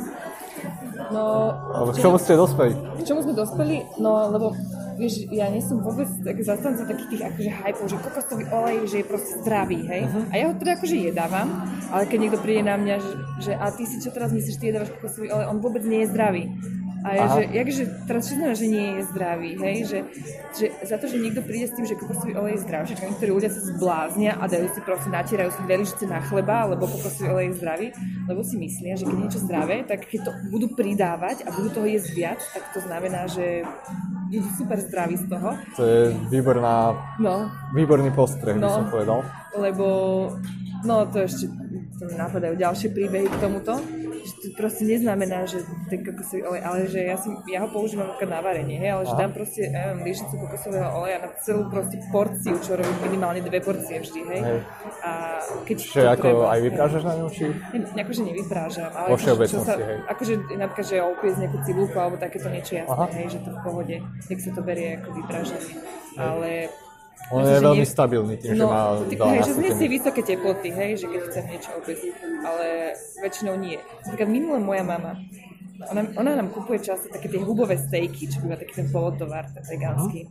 No, Alebo k čomu ste dospeli? k čomu sme dospeli? No, lebo vieš, ja nie som vôbec tak zastanca takých tých akože hypov, že kokosový olej, že je proste zdravý, hej? A ja ho teda akože jedávam, ale keď niekto príde na mňa, že, že a ty si čo teraz myslíš, ty jedávaš kokosový olej, on vôbec nie je zdravý. A Aha. že, jakže, znamená, že nie je zdravý, hej? Že, že za to, že niekto príde s tým, že kokosový olej je zdravý, že niektorí ľudia sa zbláznia a dajú si proste, natierajú si dve lyžice na chleba, lebo kokosový olej je zdravý, lebo si myslia, že keď je niečo zdravé, tak keď to budú pridávať a budú toho jesť viac, tak to znamená, že budú super zdraví z toho. To je výborná, No, výborný postreh, by No. som povedal. lebo no to ešte to mi napadajú ďalšie príbehy k tomuto, že to proste neznamená, že ten kokosový olej, ale že ja, si, ja ho používam na varenie, hej, ale že dám proste, neviem, lyžicu kokosového oleja na celú proste porciu, čo robím minimálne dve porcie vždy, hej. Hej. A keď Čiže to ako treba, aj vyprážaš na ňom, či? Ne, akože nevyprážam, ale Vo akože, čo sa, hej. akože napríklad, že opiec nejakú cibulku alebo takéto niečo jasné, Aha. hej, že to v pohode, nech sa to berie ako vyprážanie. Ale On Proste, je veľmi nie- stabilný tým, že No, má hej, že znie si nasýtených. vysoké teploty, hej, že keď chcem niečo obeziť, ale väčšinou nie. Napríklad minule moja mama, ona, ona nám kupuje často také tie hubové stejky, čo býva taký ten polotovar, ten vegánsky.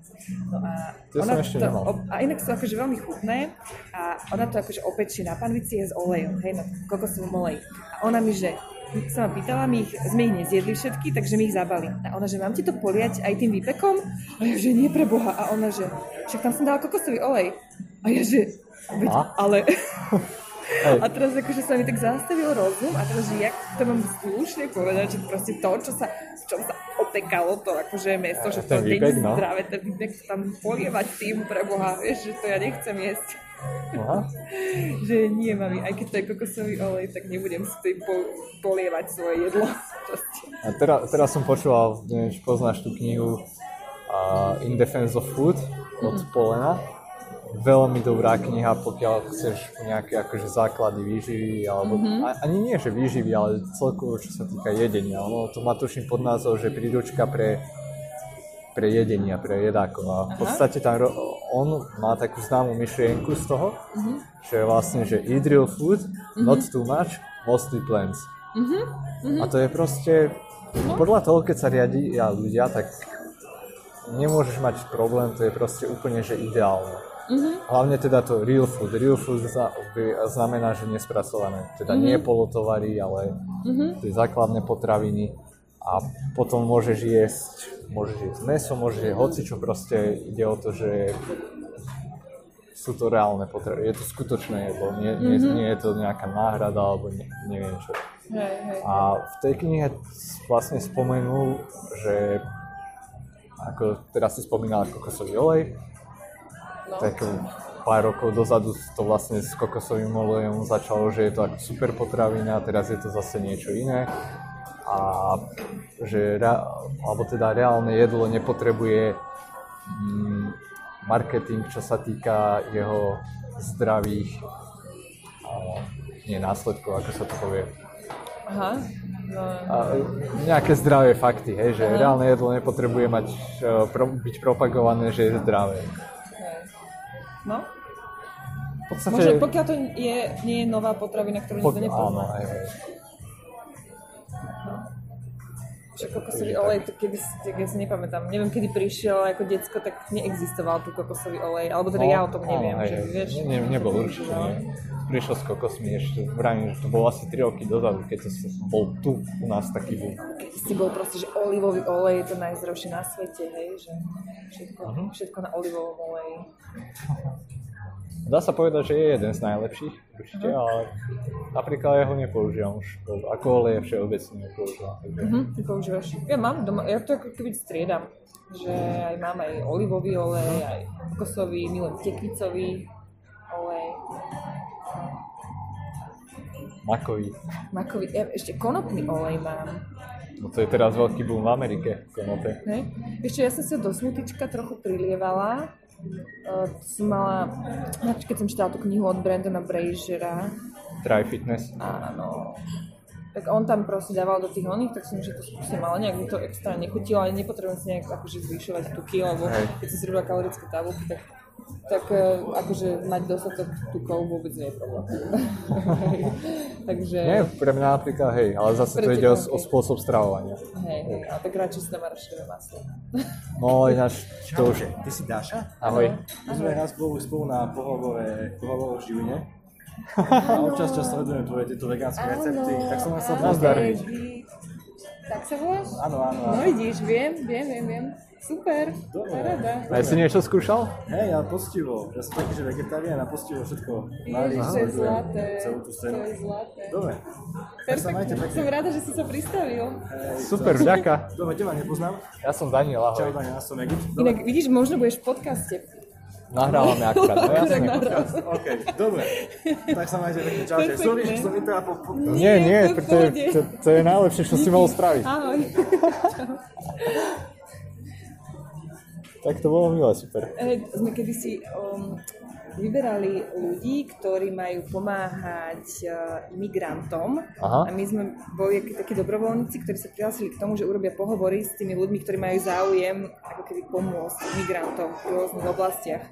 No a, To ešte to, nemal. a inak sú akože veľmi chutné a ona to akože opečie na panvici je s olejom, hej, na kokosovom oleji. A ona mi, že sa ma pýtala, my ich, sme ich nezjedli všetky, takže mi ich zabali. A ona, že mám ti to poliať aj tým výpekom? A ja, že nie pre Boha. A ona, že však tam som dala kokosový olej. A ja, že veď, ale... Hej. A teraz akože sa mi tak zastavil rozum a teraz, že jak to mám slušne povedať, že proste to, čo sa, v čom sa opekalo, to akože meso, že to nie je no. zdravé, ten výpek tam polievať tým pre Boha, vieš, že to ja nechcem jesť. Aha. že nie, mami, aj keď to je kokosový olej, tak nebudem si tým po- polievať svoje jedlo. A teraz, teraz som počúval, neviem, či poznáš tú knihu uh, In Defense of Food od Mhm. Polena. Veľmi dobrá kniha, pokiaľ chceš nejaké akože základy výživy, alebo Mhm. a, ani nie, že výživy, ale celkovo, čo sa týka jedenia. Ono to má tuším pod názov, že príručka pre, pre jedenia, pre jedákov. A v podstate tam ro- on má takú známú myšlienku z toho, Mhm. že je vlastne, že eat real food, not too much, mostly plants. Mhm. A to je proste, podľa toho, keď sa riadia ľudia, tak nemôžeš mať problém, to je proste úplne, že ideálne. Mhm. Hlavne teda to real food. Real food znamená, že nespracované. Teda nie polotovary, ale tie základné potraviny. A potom môžeš jesť, môžeš jesť meso, môžeš jesť hoci čo proste ide o to, že sú to reálne potraviny. Je to skutočné jedlo, nie, nie, nie je to nejaká náhrada alebo ne, neviem čo. Hej, hej. A v tej knihe vlastne spomenul, že ako teraz si spomínala kokosový olej, No. tak pár rokov dozadu to vlastne s kokosovým olejom začalo, že je to ako super potravina, teraz je to zase niečo iné. A že, alebo teda reálne jedlo nepotrebuje mm, marketing, čo sa týka jeho zdravých a, nie následkov, ako sa to povie. Aha. No, A, nejaké zdravé fakty, hej, že reálne jedlo nepotrebuje mať, e, pro, byť propagované, že je zdravé. No, V podstate, možno pokiaľ to je, nie je nová potravina, ktorú nikto Pok- áno, nepozná. hej, Však kokosový olej, to kedy, tak ja si nepamätám, neviem kedy prišiel ako decko, tak neexistoval tu kokosový olej, alebo teda ja o tom neviem, No, že vieš. Ne, ne, nebol určite, No. nie. Prišiel s kokosmi ešte, vravím, že to bolo asi 3 roky dozadu, keď to bol tu u nás taký boom. Keď si bol proste, že olivový olej je to najzdravšie na svete, hej, že všetko, Mhm. všetko na olivovom oleji. Dá sa povedať, že je jeden z najlepších, určite, ale napríklad ja ho nepoužívam už, ako olej všeobecne nepoužívam. Takže... Mhm, ty používaš. Ja mám doma, ja to ako keby striedam. Že aj mám aj olivový olej, aj kokosový, milujem tekvicový olej, Makový. makový, ja, ešte konopný olej mám. No to je teraz veľký boom v Amerike, konope. Hej. Ešte ja som sa do smutička trochu prilievala. Uh, som mala, keď som čítala tú knihu od Brandona Brazera, Try fitness. áno, tak on tam proste dával do tých oných, tak som, že to skúsim, ale nejak mi to extra nechutilo, ale nepotrebujem si nejak akože zvyšovať tuky, lebo Hej. keď som si robila kalorické tabulky, tak, tak eh, akože mať dostatok tukov vôbec nie je problém. Takže, Nie, pre mňa napríklad, hej, ale zase to ide o, o spôsob stravovania. hej, hej, a tak radšej si tam arašové maslo. No ináč, to už... Ty si Dáša? Ahoj. My sme raz boli spolu na pohovore, pohovore o Žiline. A občas čas sledujem tvoje tieto vegánske recepty, tak som chcel Nazdar. pozdraviť. Tak sa voláš? Áno, áno, No vidíš, viem, viem, viem, viem. Super, Dobre. Aj si niečo skúšal? Hej, ale postivo. Ja som taký, že vegetarián a postivo všetko Ježiš, to je zlaté. celú tú To scénu. je zlaté. Dobre. Perfektne. Som rada, že si sa pristavil. Hej, Super, vďaka. Dobre, teba nepoznám. Ja som Daniel, Čau, ahoj. Dani, ja som Egypt. Dobre. Inak vidíš, možno budeš v podcaste. Nahrávame akurát. No, Tak jasne. naraz. OK, dobre. Tak sa majte pekne. Čaute. Sorry, že som vytrápil. Po... Nie, nie, to to to, to je najlepšie, čo si mohol spraviť. Ahoj. Tak to bolo milé, super. Eh, Sme kedysi um, vyberali ľudí, ktorí majú pomáhať uh, imigrantom. Aha. A my sme boli akí takí dobrovoľníci, ktorí sa prihlásili k tomu, že urobia pohovory s tými ľuďmi, ktorí majú záujem ako keby pomôcť imigrantom v rôznych oblastiach.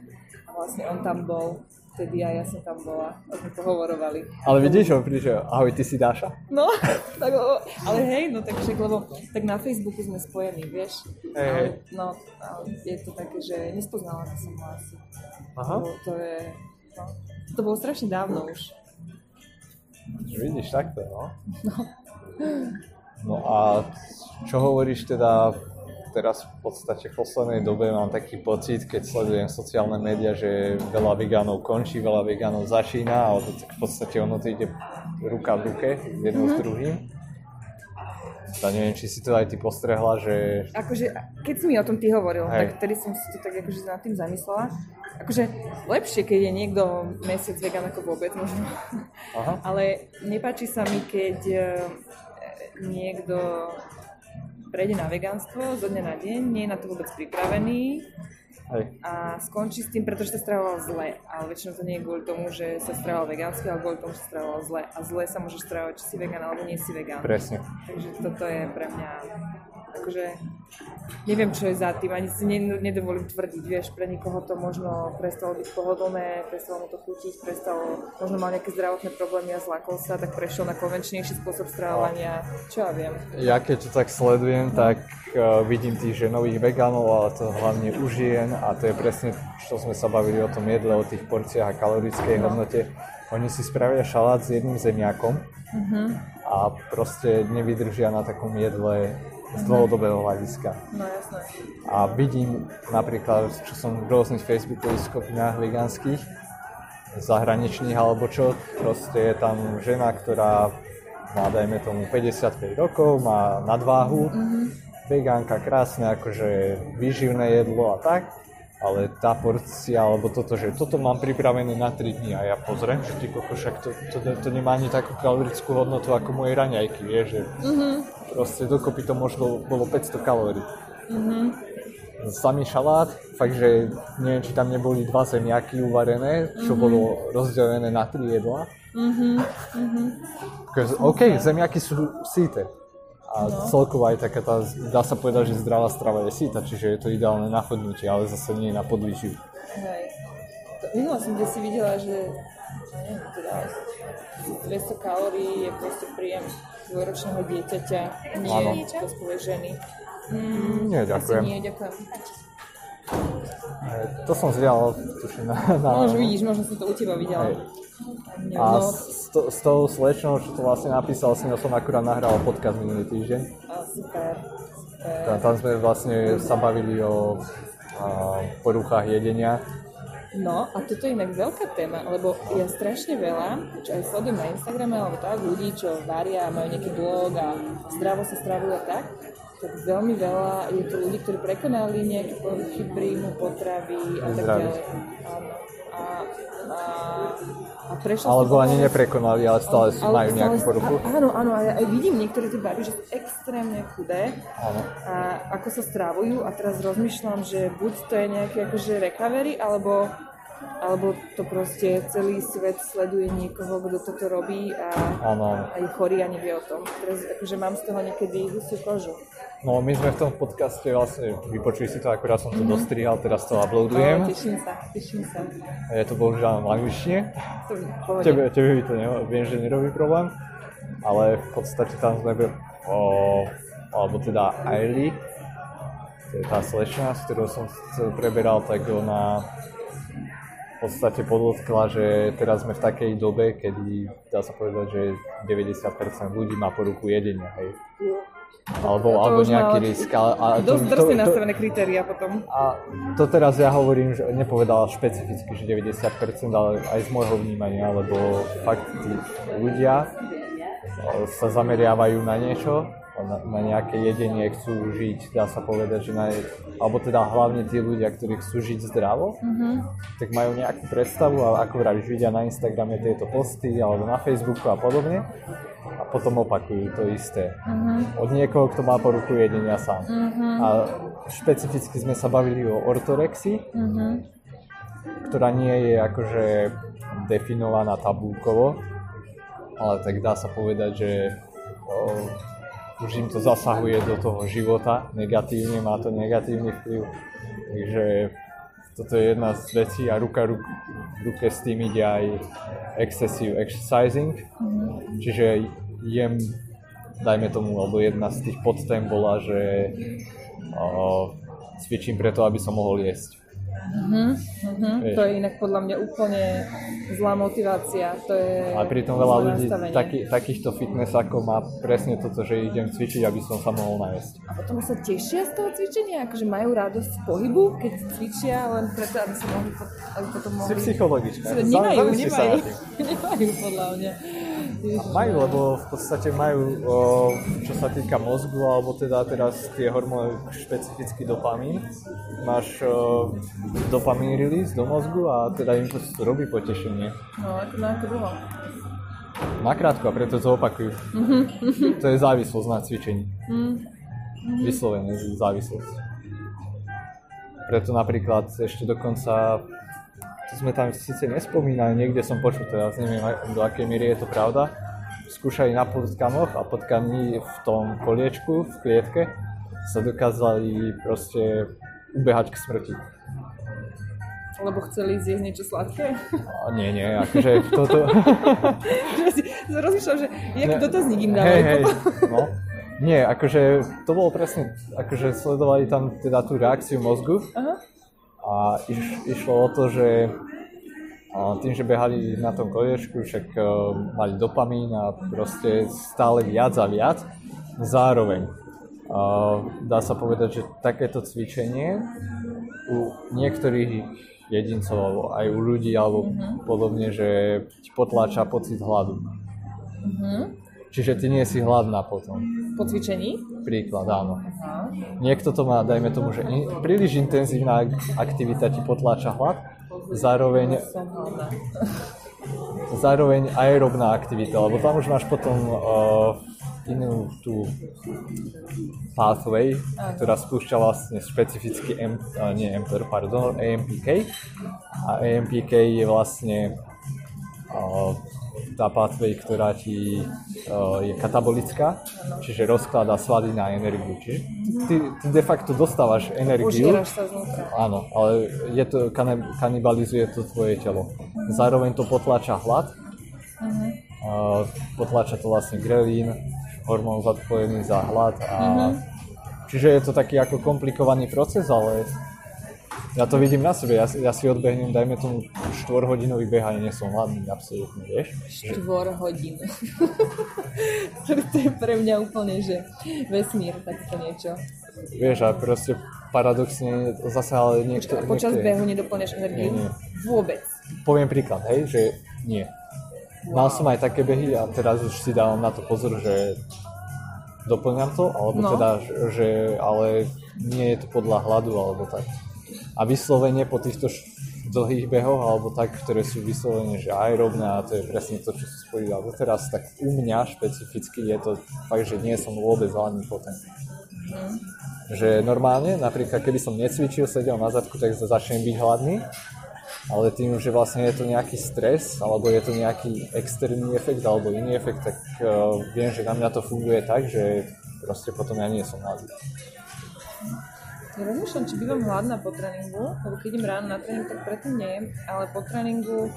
A vlastne on tam bol, vtedy aj ja som tam bola a sme pohovorovali. Ale vidíš, on príde, že ahoj, ty si Dáša? No, tak, ale hej, no tak však, lebo tak na Facebooku sme spojení, vieš. Hej, ale, no, ale je to také, že nespoznala som ho asi. Aha. Lebo to je, no, to bolo strašne dávno už. Vidíš, takto, no. No a čo hovoríš teda teraz v podstate v poslednej dobe mám taký pocit, keď sledujem sociálne médiá, že veľa vegánov končí, veľa vegánov začína, tak v podstate ono to ide ruka v ruke, jedno s druhým. Ja neviem, či si to aj ty postrehla, že Akože, keď si mi o tom ty hovoril, Hej. tak vtedy som si to tak akože nad tým zamyslela. Akože lepšie, keď je niekto mesiac vegan ako vôbec možno. Aha. Ale nepáči sa mi, keď e, niekto prejde na vegánstvo zo dňa na deň, nie je na to vôbec pripravený hej, a skončí s tým, pretože sa stravoval zle. Ale väčšinou to nie je kvôli tomu, že sa stravoval vegánsky, ale kvôli tomu, že sa stravoval zle. A zle sa môžeš stravovať, či si vegán alebo nie si vegán. presne. Takže toto je pre mňa, akože, neviem, čo je za tým, ani si ne- nedovolím tvrdiť, vieš, pre nikoho to možno prestalo byť pohodlné, prestalo mu to chutiť, prestalo, možno mal nejaké zdravotné problémy a zlakol sa, tak prešiel na konvenčnejší spôsob stravovania, čo ja viem. Ja keď to tak sledujem, tak uh, vidím tých ženových vegánov, ale to hlavne u žien a to je presne, čo sme sa bavili o tom jedle, o tých porciách a kalorickej No. hodnote. Oni si spravia šalát s jedným zemiakom Mhm. a proste nevydržia na takom jedle z dlhodobého hľadiska. No jasné. A vidím napríklad, čo som v rôznych facebookových skupinách vegánskych, zahraničných alebo čo, proste je tam žena, ktorá má dajme tomu 55 rokov, má nadváhu, vegánka, krásne, akože výživné jedlo a tak, ale tá porcia, alebo toto, že toto mám pripravené na 3 dní a ja pozriem, že ty koko, však to, to, to nemá ani takú kalorickú hodnotu ako moje raňajky, vieš, že proste dokopy to možno bolo 500 kalórií. Samý šalát, fakt, že neviem, či tam neboli dva zemiaky uvarené, čo bolo rozdelené na tri jedlá. Mm-hmm. OK, zemiaky sú síte. A celkovo aj taká tá, dá sa povedať, že zdravá strava je síta, čiže je to ideálne na chodnutie, ale zase nie na podvýživu. Hej. Minula som kde si videla, že neviem, teda 200 kalórií je proste príjem dvojročného dieťaťa, nie dospelej ženy. Nie, Asi ďakujem. nie, ďakujem. E, To som zvial, tuším, na, na, No už vidíš, možno som to u teba videla. Hej. A no, s, to, s tou slečnou, čo to vlastne napísal, s ňou som akurát nahral podcast minulý týždeň. a super, super. Tam, tam sme vlastne sa bavili o a, poruchách jedenia. No a toto je inak veľká téma, lebo ja strašne veľa, čo aj sledujem na Instagrame, alebo tak, ľudí, čo varia, majú nejaký blog a zdravo sa stravujú a tak, tak veľmi veľa je to ľudí, ktorí prekonali nejaké poruchy príjmu, potravy a tak ďalej. A, a, a prešla Alebo ani neprekonali, ale stále ale majú nejakú stále- poruchu. á- Áno, áno, a ja aj vidím niektoré tie baby, že sú extrémne chudé Áno. a ako sa strávujú a teraz rozmýšľam, že buď to je nejaké akože recovery, alebo, alebo to proste celý svet sleduje niekoho, kto toto robí a Áno, áno. aj chorý a nevie o tom. Teraz akože mám z toho niekedy husú kožu. No my sme v tom podcaste vlastne, vypočuli si to, akurát som to dostrihal, teraz to uploadujem. Ale teším sa, teším sa. Je to bohužiaľ v angličtine. Tebe, tebe by to ne, viem, že nerobí problém, ale v podstate tam sme, o, alebo teda Ailey, to je tá slečna, s ktorou som preberal, tak ona v podstate podotkla, že teraz sme v takej dobe, kedy dá sa povedať, že 90% ľudí má poruchu jedenia, hej. Alebo, To alebo má nejaký od- risk, ale, ale Dosť drsne nastavené kritéria potom. a to teraz ja hovorím, že nepovedala špecificky, že 90%, ale aj z môjho vnímania, lebo fakt tí ľudia e, sa zameriavajú na niečo, na, na nejaké jedenie, chcú žiť, dá sa povedať, že na, alebo teda hlavne tí ľudia, ktorí chcú žiť zdravo, tak majú nejakú predstavu a ako vravíš, vidia na Instagrame tieto posty alebo na Facebooku a podobne a potom opakujú to isté. Od niekoho, kto má poruchu jedenia sám. A špecificky sme sa bavili o ortorexii, ktorá nie je akože definovaná tabulkovo, ale tak dá sa povedať, že o, už im to zasahuje do toho života negatívne, má to negatívny vplyv. Takže toto je jedna z vecí a ruka ruk, ruke s tým ide aj excessive exercising, čiže jem, dajme tomu, alebo jedna z tých podtém bola, že o, cvičím preto, aby som mohol jesť. Mhm, Vieš. to je inak podľa mňa úplne zlá motivácia. To je A pritom veľa ľudí, taký, takýchto fitnessakov má presne toto, že idem cvičiť, aby som sa mohol najesť. A potom sa tešia z toho cvičenia? Akože majú radosť z pohybu, keď cvičia len preto, aby sa mohli, aby potom Si mohli... psychologička. Sa- Nemajú, nemajú. Nemajú podľa mňa. Majú, lebo v podstate majú, čo sa týka mozgu, alebo teda teraz tie hormóny, špecificky dopamín. Máš dopamín release do mozgu a teda im to robí potešenie. No, ako na ako dlho. Nakrátko a preto to opakujú. To je závislosť na cvičení. Vyslovene závislosť. Preto napríklad ešte dokonca, to sme tam síce nespomínali, niekde som počul, teraz neviem do akej miery je to pravda, skúšali na potkamoch a potkani v tom koliečku, v klietke, sa dokázali proste ubehať k smrti. Lebo chceli zjesť niečo sladké. A nie, nie, akože toto... že si rozmýšľam, že jak Ne. dotazník im Hej, dávali hej, potom. no. Nie, akože to bolo presne, akože sledovali tam teda tú reakciu mozgu Aha. A iš, išlo o to, že a tým, že behali na tom koliečku, však uh, mali dopamín a proste stále viac a viac. Zároveň uh, dá sa povedať, že takéto cvičenie u niektorých jedincov, alebo aj u ľudí, alebo podobne, že ti potláča pocit hladu. Čiže ty nie si hladná potom. Po cvičení? Príklad, áno. Aha. Niekto to má, dajme tomu, že in, príliš intenzívna ak- aktivita ti potláča hlad, zároveň, zároveň aerobná aktivita, lebo tam už máš potom uh, inú tú pathway, ktorá spúšťa vlastne špecificky M, nie mTOR, pardon, AMPK. A AMPK je vlastne uh, tá pathway, ktorá ti uh, je katabolická, čiže rozkladá svaly na energiu. Čiže ty, ty de facto dostávaš energiu, sa znútra. áno, ale je to, kanibalizuje to tvoje telo. Zároveň to potláča hlad, uh, potláča to vlastne grelín, hormón zodpovedný za hlad a čiže je to taký ako komplikovaný proces, ale ja to vidím na sebe, ja, ja si odbehnem, dajme tomu 4 hodinový beh a nie som hladný, absolútne, vieš? Štvor hodín. to, je pre mňa úplne, že vesmír, takéto niečo. Vieš, a proste paradoxne zase ale niekto... A počas niekto behu nedoplňaš energiu? Nie, nie. Vôbec. Poviem príklad, hej, že nie. Mal som aj také behy a teraz už si dávam na to pozor, že doplňam to, alebo No. teda, že ale nie je to podľa hladu alebo tak. A vyslovene po týchto dlhých behoch, alebo tak, ktoré sú vyslovene, že aerobné a to je presne to, čo si spojil doteraz, tak u mňa špecificky je to fakt, že nie som vôbec hladný potom. Že normálne, napríklad keby som necvičil, sedel na zadku, tak začnem byť hladný, ale tým, že vlastne je to nejaký stres, alebo je to nejaký externý efekt, alebo iný efekt, tak uh, viem, že na mňa to funguje tak, že proste potom ja nie som hladný. Ja rozmýšľam, či bývam hladná po tréningu, lebo keď idem ráno na tréning, tak predtým nie, ale po tréningu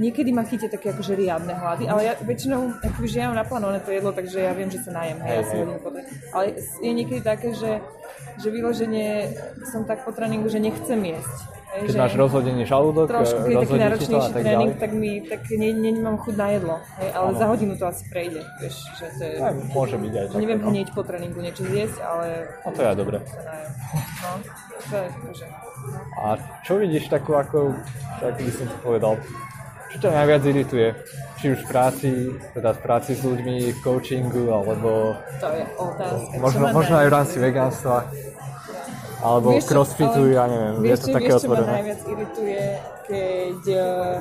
niekedy ma chytia také akože riadne hlady, ale ja väčšinou, akože ja mám naplánované to jedlo, takže ja viem, že sa najem, hej, asi hej. hodinu po. Ale je niekedy také, že, že vyloženie som tak po tréningu, že nechcem jesť. Keď že máš rozhodený žalúdok, trošku, keď je taký náročnejší tak tréning, tak mi, tak ne, ne, nemám chuť na jedlo, hej, ale Áno. za hodinu to asi prejde, vieš, že to je... Aj, môže byť aj také, Neviem no. hneď po tréningu niečo zjesť, ale No to je aj dobre. No, to je akože... A čo vidíš takú ako, ako by som to povedal, čo ťa najviac irituje? Či už v práci, teda v práci s ľuďmi, v coachingu, alebo To je otázka. možno, možno aj v rámci vegánstva, alebo Vieš crossfitu, ale ja neviem, je vieš to čo, také vieš, otvorené. najviac irituje, keď uh,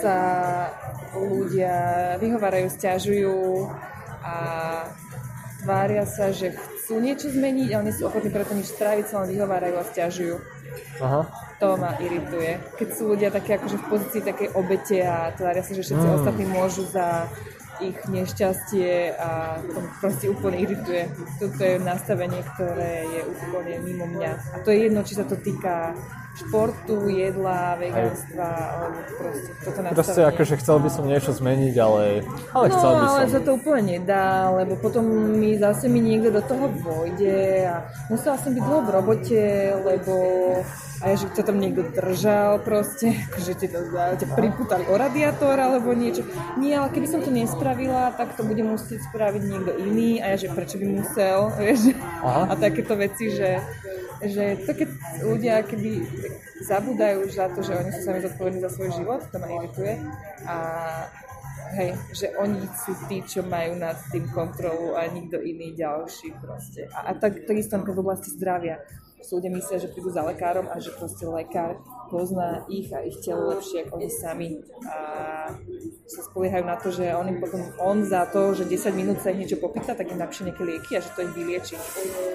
sa ľudia vyhovárajú, stiažujú a tvária sa, že chcú niečo zmeniť, ale nie sú ochotní preto nič spraviť, sa len vyhovárajú a stiažujú. Aha. To ma irituje. Keď sú ľudia také akože v pozícii takej obete a tvária sa, že všetci Mm. ostatní môžu za ich nešťastie a to proste úplne irituje. Toto je nastavenie, ktoré je úplne mimo mňa. A to je jedno, či sa to týka športu, jedla, vegánstva, alebo proste toto nastavenie. Proste akože chcel by som niečo zmeniť, ale, ale No, chcel by som. ale sa to úplne nedá, lebo potom mi zase mi niekto do toho vojde a musela som byť dlho v robote, lebo a ja, že ťa tam niekto držal proste, ťa, to, ťa pripútali o radiátor alebo niečo. Nie, ale keby som to nespravila, tak to bude musieť spraviť niekto iný a ja, že prečo by musel, vieš. Aha. A takéto veci, že, že to keď ľudia keby zabúdajú za to, že oni sú sami zodpovední za svoj život, to ma irituje. A hej, že oni sú tí, čo majú nad tým kontrolu a nikto iný ďalší proste. A, a tak, takisto v oblasti zdravia. Sú ľudia myslia, že prídu za lekárom a že proste lekár pozná ich a ich telo lepšie ako oni sami. A sa spoliehajú na to, že on im potom, on za to, že 10 minút sa ich niečo popýta, tak im napíše nejaké lieky a že to ich vylieči.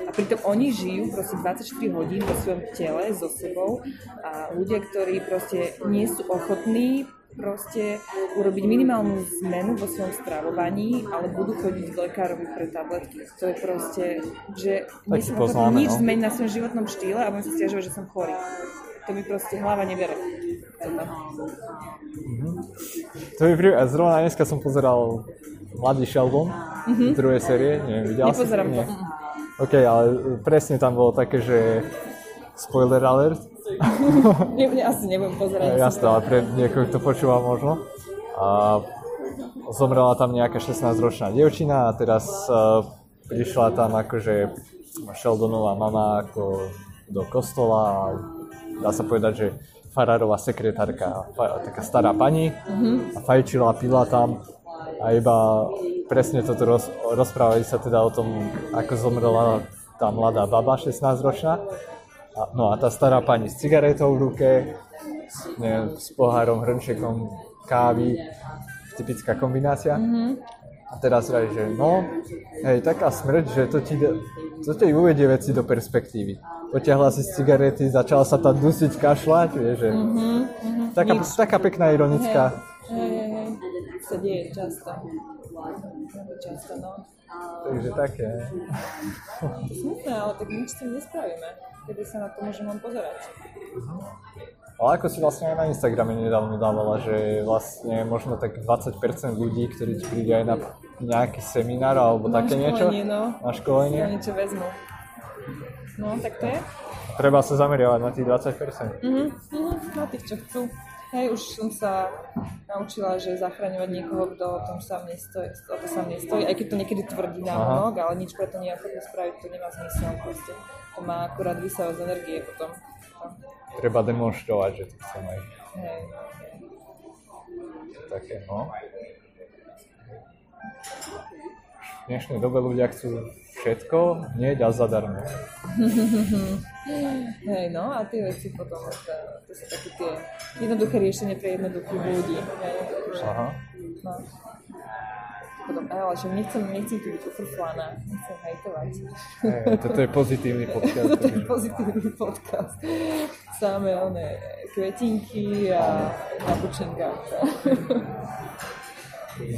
A pritom oni žijú proste 24 hodín vo svojom tele, so sebou a ľudia, ktorí proste nie sú ochotní proste urobiť minimálnu zmenu vo svojom stravovaní, ale budú chodiť k lekárovi pre tabletky. To je proste, že nie som poznáme, nič no. zmeniť na svojom životnom štýle a budem sa stiažovať, že som chorý. To mi proste hlava nebere. Toto. To je pri... a zrovna dneska som pozeral Mladý Sheldon z druhej série, neviem, videl si? Nepozerám to. Nie. OK, ale presne tam bolo také, že spoiler alert, Ne, ne, asi nebudem pozerať. Ja, jasné, ale pre niekoho, kto počúva možno. A zomrela tam nejaká 16-ročná dievčina a teraz uh, prišla tam akože Sheldonová mama ako do kostola a dá sa povedať, že farárová sekretárka, taká stará pani a fajčila, pila tam a iba presne toto roz, rozprávali sa teda o tom, ako zomrela tá mladá baba 16-ročná a, no a tá stará pani s cigaretou v ruke, s, neviem, s pohárom, hrnčekom kávy, typická kombinácia. Mm-hmm. A teraz vraj, že no, hej, taká smrť, že to ti, to ti uvedie veci do perspektívy. Potiahla si z cigarety, začala sa tam dusiť, kašľať, vieš, že... Mm-hmm. Taká, Nič. taká pekná ironická. Hej, hej, hej. Sa deje často. Často, no. Takže také. Smutné, ale tak nič s tým nespravíme. Kedy sa na to môžem len pozerať. Ale ako si vlastne aj na Instagrame nedávno dávala, že vlastne možno tak 20% ľudí, ktorí ti príde aj na nejaký seminár alebo Na také niečo, no. na školenie, Ja niečo vezmu. No, tak to je. treba sa zameriavať na tých 20%. Mhm, mhm, na tých, čo chcú. Hej, už som sa naučila, že zachraňovať niekoho, kto o tom sám nestojí, o to sám nestojí, aj keď to niekedy tvrdí na Aha. monok, ale nič preto ochotný spraviť, to nemá zmysel proste. To má akurát vysávať z energie potom. No, Treba demonstrovať, že to chcem aj hej. také, no. V dnešnej dobe ľudia chcú všetko hneď a zadarmo. Hej, no a tie veci potom, to, to sú také tie jednoduché riešenie pre jednoduchých ľudí. Hej, Aha. no. Potom, ale že nechcem, nechcem tu byť ufrflaná, nechcem hejtovať. Hej, toto je pozitívny podcast. Toto je pozitívny podcast. Samé one kvetinky a kapučinka.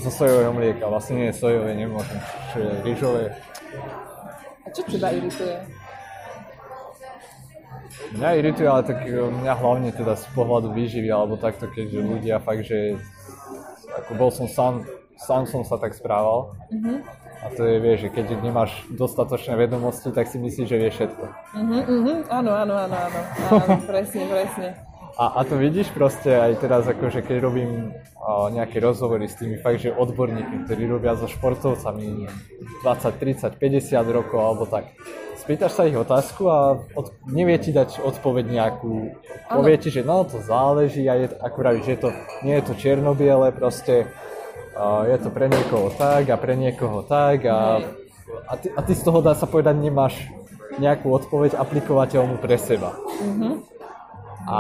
Zo sojového mlieka, vlastne nie je sojové, nemôžem. Čo je rýžové. A čo teba irituje? Mňa irituje, ale tak e, mňa hlavne teda z pohľadu výživy, alebo takto, keďže ľudia fakt, že ako bol som sám, sám som sa tak správal. A to je, vieš, že keď nemáš dostatočné vedomosti, tak si myslíš, že vieš všetko. Mhm, mhm, áno, áno, áno, áno, áno, presne, presne. A, a to vidíš proste aj teraz, akože keď robím a, nejaké rozhovory s tými fakt, že odborníkmi, ktorí robia so športovcami 20, 30, 50 rokov alebo tak. Spýtaš sa ich otázku a od, nevie ti dať odpoveď nejakú. Povie ti, že no to záleží a je, ako vravíš, že to, nie je to čierno-biele, proste a, je to pre niekoho tak a pre niekoho tak a, a, ty, a ty z toho dá sa povedať nemáš nejakú odpoveď aplikovateľnú pre seba. A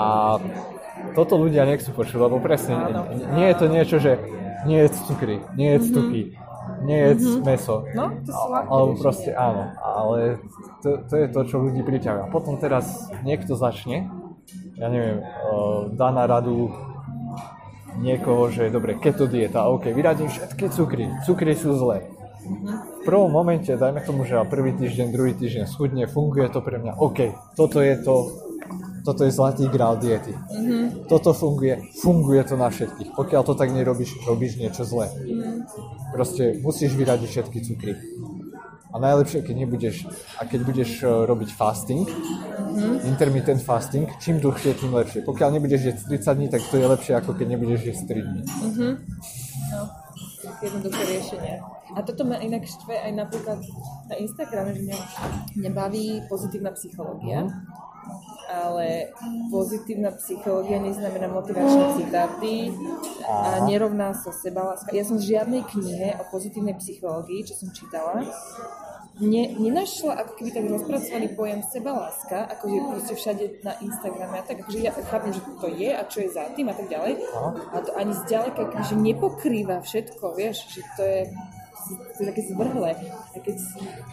toto ľudia nechcú počuť, lebo presne, Áno. n- nie je to niečo, že nie je cukry, nie je tuky, nie je meso. No, to sú Alebo proste áno, ale to, to je to, čo ľudí priťahuje. A potom teraz niekto začne, ja neviem, uh, dá na radu niekoho, že dobre, keto dieta, OK, vyradím všetky cukry, cukry sú zlé. V prvom momente, dajme tomu, že prvý týždeň, druhý týždeň schudne, funguje to pre mňa, OK, toto je to, toto je zlatý grál diety. Toto funguje, funguje to na všetkých. Pokiaľ to tak nerobíš, robíš niečo zlé. Proste musíš vyradiť všetky cukry. A najlepšie, keď nebudeš, a keď budeš eh, robiť fasting, intermittent fasting, čím dlhšie, tým lepšie. Pokiaľ nebudeš jesť 30 dní, tak to je lepšie, ako keď nebudeš jesť 3 dní. No, jednoduché riešenie. A toto ma inak štve aj napríklad na Instagrame, že mňa nebaví pozitívna psychológia. Ale pozitívna psychológia neznamená motivačné citáty a nerovná sa sebaláska. Ja som v žiadnej knihe o pozitívnej psychológii, čo som čítala, ne, nenašla ako keby tak rozpracovaný pojem sebaláska, ako je proste všade na Instagrame a tak, akože ja chápem, že to je a čo je za tým a tak ďalej, a to ani zďaleka akože nepokrýva všetko, vieš, že to je je také zvrhlé. A keď,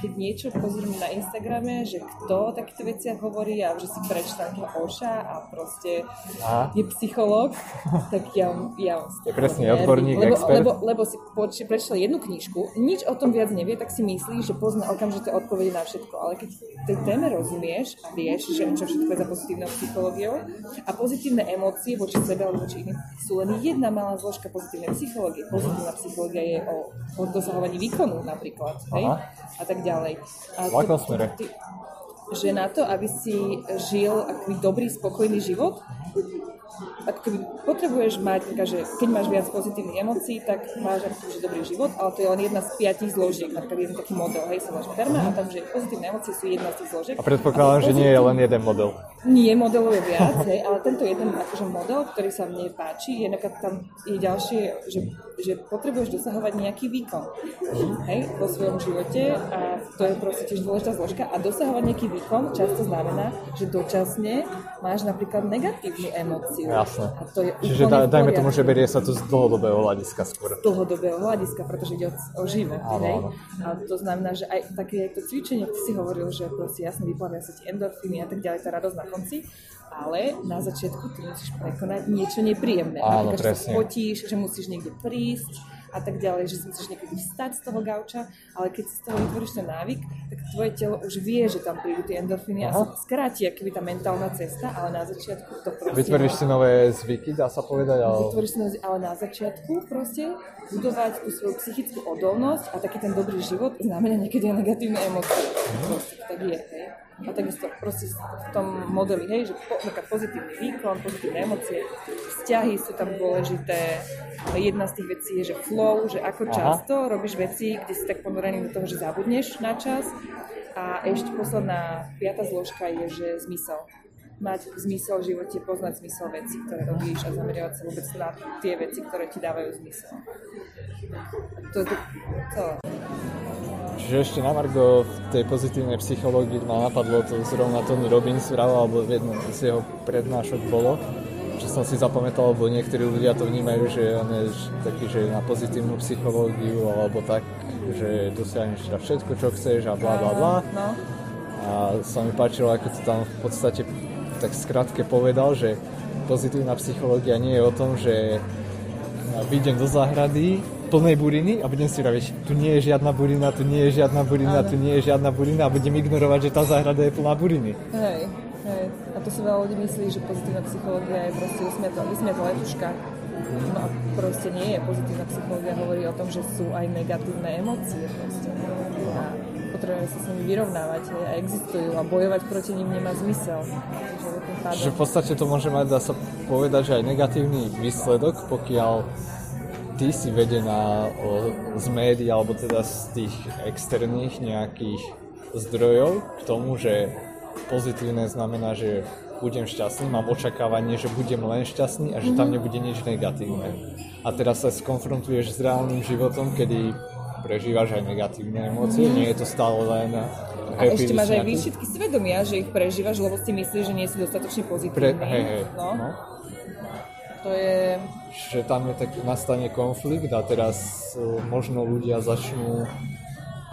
keď niečo pozriem na Instagrame, že kto o takýchto veciach hovorí a že si prečítam nejakého Oša a proste Aha. je psychológ, tak ja, ja Je presne nervy. odborník, lebo, expert. Lebo, lebo si poč- prečítal jednu knižku, nič o tom viac nevie, tak si myslí, že pozná okamžite odpovede na všetko. Ale keď tej téme rozumieš a vieš, že čo všetko je za pozitívnou psychológiou a pozitívne emócie voči sebe alebo voči iným sú len jedna malá zložka pozitívnej psychológie. Pozitívna psychológia je o, o dosahovaní výkonu napríklad, hej? Aha. A tak ďalej. A V akom smere? ty- že na to, aby si žil akoby dobrý, spokojný život, ako keby potrebuješ mať, že keď máš viac pozitívnych emócií, tak máš ako keby, že dobrý život, ale to je len jedna z piatich zložiek, napríklad jeden taký model, hej, sa že terma a tam, že pozitívne emócie sú jedna z tých zložiek. A predpokladám, že nie je len jeden model. Nie, modelov je viac, hej, ale tento jeden akože model, ktorý sa mne páči, je tam je ďalšie, že, že potrebuješ dosahovať nejaký výkon hej, vo svojom živote a to je proste tiež dôležitá zložka a dosahovať nejaký výkon často znamená, že dočasne máš napríklad negatívnu emóciu. Jasné. A to je Čiže v dajme tomu, že berie sa to z dlhodobého hľadiska skôr. dlhodobého hľadiska, pretože ide o, o život. Áno, hej? áno. A to znamená, že aj také to cvičenie, ty si hovoril, že proste jasne vyplavia sa ti endorfíny a tak ďalej, tá radosť konci, ale na začiatku ty musíš prekonať niečo nepríjemné. Áno, Napríklad, že sa presne. spotíš, že musíš niekde prísť a tak ďalej, že si musíš niekedy vstať z toho gauča, ale keď si z toho vytvoríš ten návyk, tak tvoje telo už vie, že tam prídu tie endorfíny a Aha. sa skráti akoby tá mentálna cesta, ale na začiatku to proste... Vytvoríš si nové zvyky, dá sa povedať, ale... Vytvoríš si nozi- ale na začiatku proste budovať tú svoju psychickú odolnosť a taký ten dobrý život znamená niekedy aj negatívne emócie. Proste to tak je, hej. A takisto proste v tom modeli, hej, že po, pozitívny výkon, pozitívne emócie, vzťahy sú tam dôležité. Jedna z tých vecí je, že flow, že ako Aha. často robíš veci, kde si tak ponorený do toho, že zabudneš na čas. A ešte posledná, piata zložka je, že zmysel mať zmysel v živote, poznať zmysel veci, ktoré robíš a zameriavať sa vôbec na tie veci, ktoré ti dávajú zmysel. To to celé. Čiže ešte na Margo v tej pozitívnej psychológii ma napadlo to zrovna Tony Robbins vravel, alebo v jednom z jeho prednášok bolo, čo som si zapamätal, lebo niektorí ľudia to vnímajú, že on je taký, že na pozitívnu psychológiu, alebo tak, že dosiahneš všetko, čo chceš a bla bla bla. No, A sa mi páčilo, ako to tam v podstate tak skrátke povedal, že pozitívna psychológia nie je o tom, že vyjdem do záhrady plnej buriny a budem si vraviť, tu nie je žiadna burina, tu nie je žiadna burina, Áno. tu nie je žiadna burina a budem ignorovať, že tá záhrada je plná buriny. hej, hej. A to si veľa ľudí myslí, že pozitívna psychológia je proste vysmiatla letuška. No a proste nie je. Pozitívna psychológia hovorí o tom, že sú aj negatívne emócie proste. A potrebujeme sa s nimi vyrovnávať a existujú a bojovať proti nim nemá zmysel. Takže tým pádom- Že v podstate to môže mať, dá sa povedať, že aj negatívny výsledok, pokiaľ ty si vedená o, z médií alebo teda z tých externých nejakých zdrojov k tomu, že pozitívne znamená, že budem šťastný, mám očakávanie, že budem len šťastný a že tam nebude nič negatívne. A teraz sa skonfrontuješ s reálnym životom, kedy prežívaš aj negatívne emócie, nie je to stále len A ešte máš aj výšitky svedomia, že ich prežívaš, lebo si myslíš, že nie sú dostatočne Pre, pozitívni. hej, hej, No, no. to je... že tam je taký nastane konflikt a teraz uh, možno ľudia začnú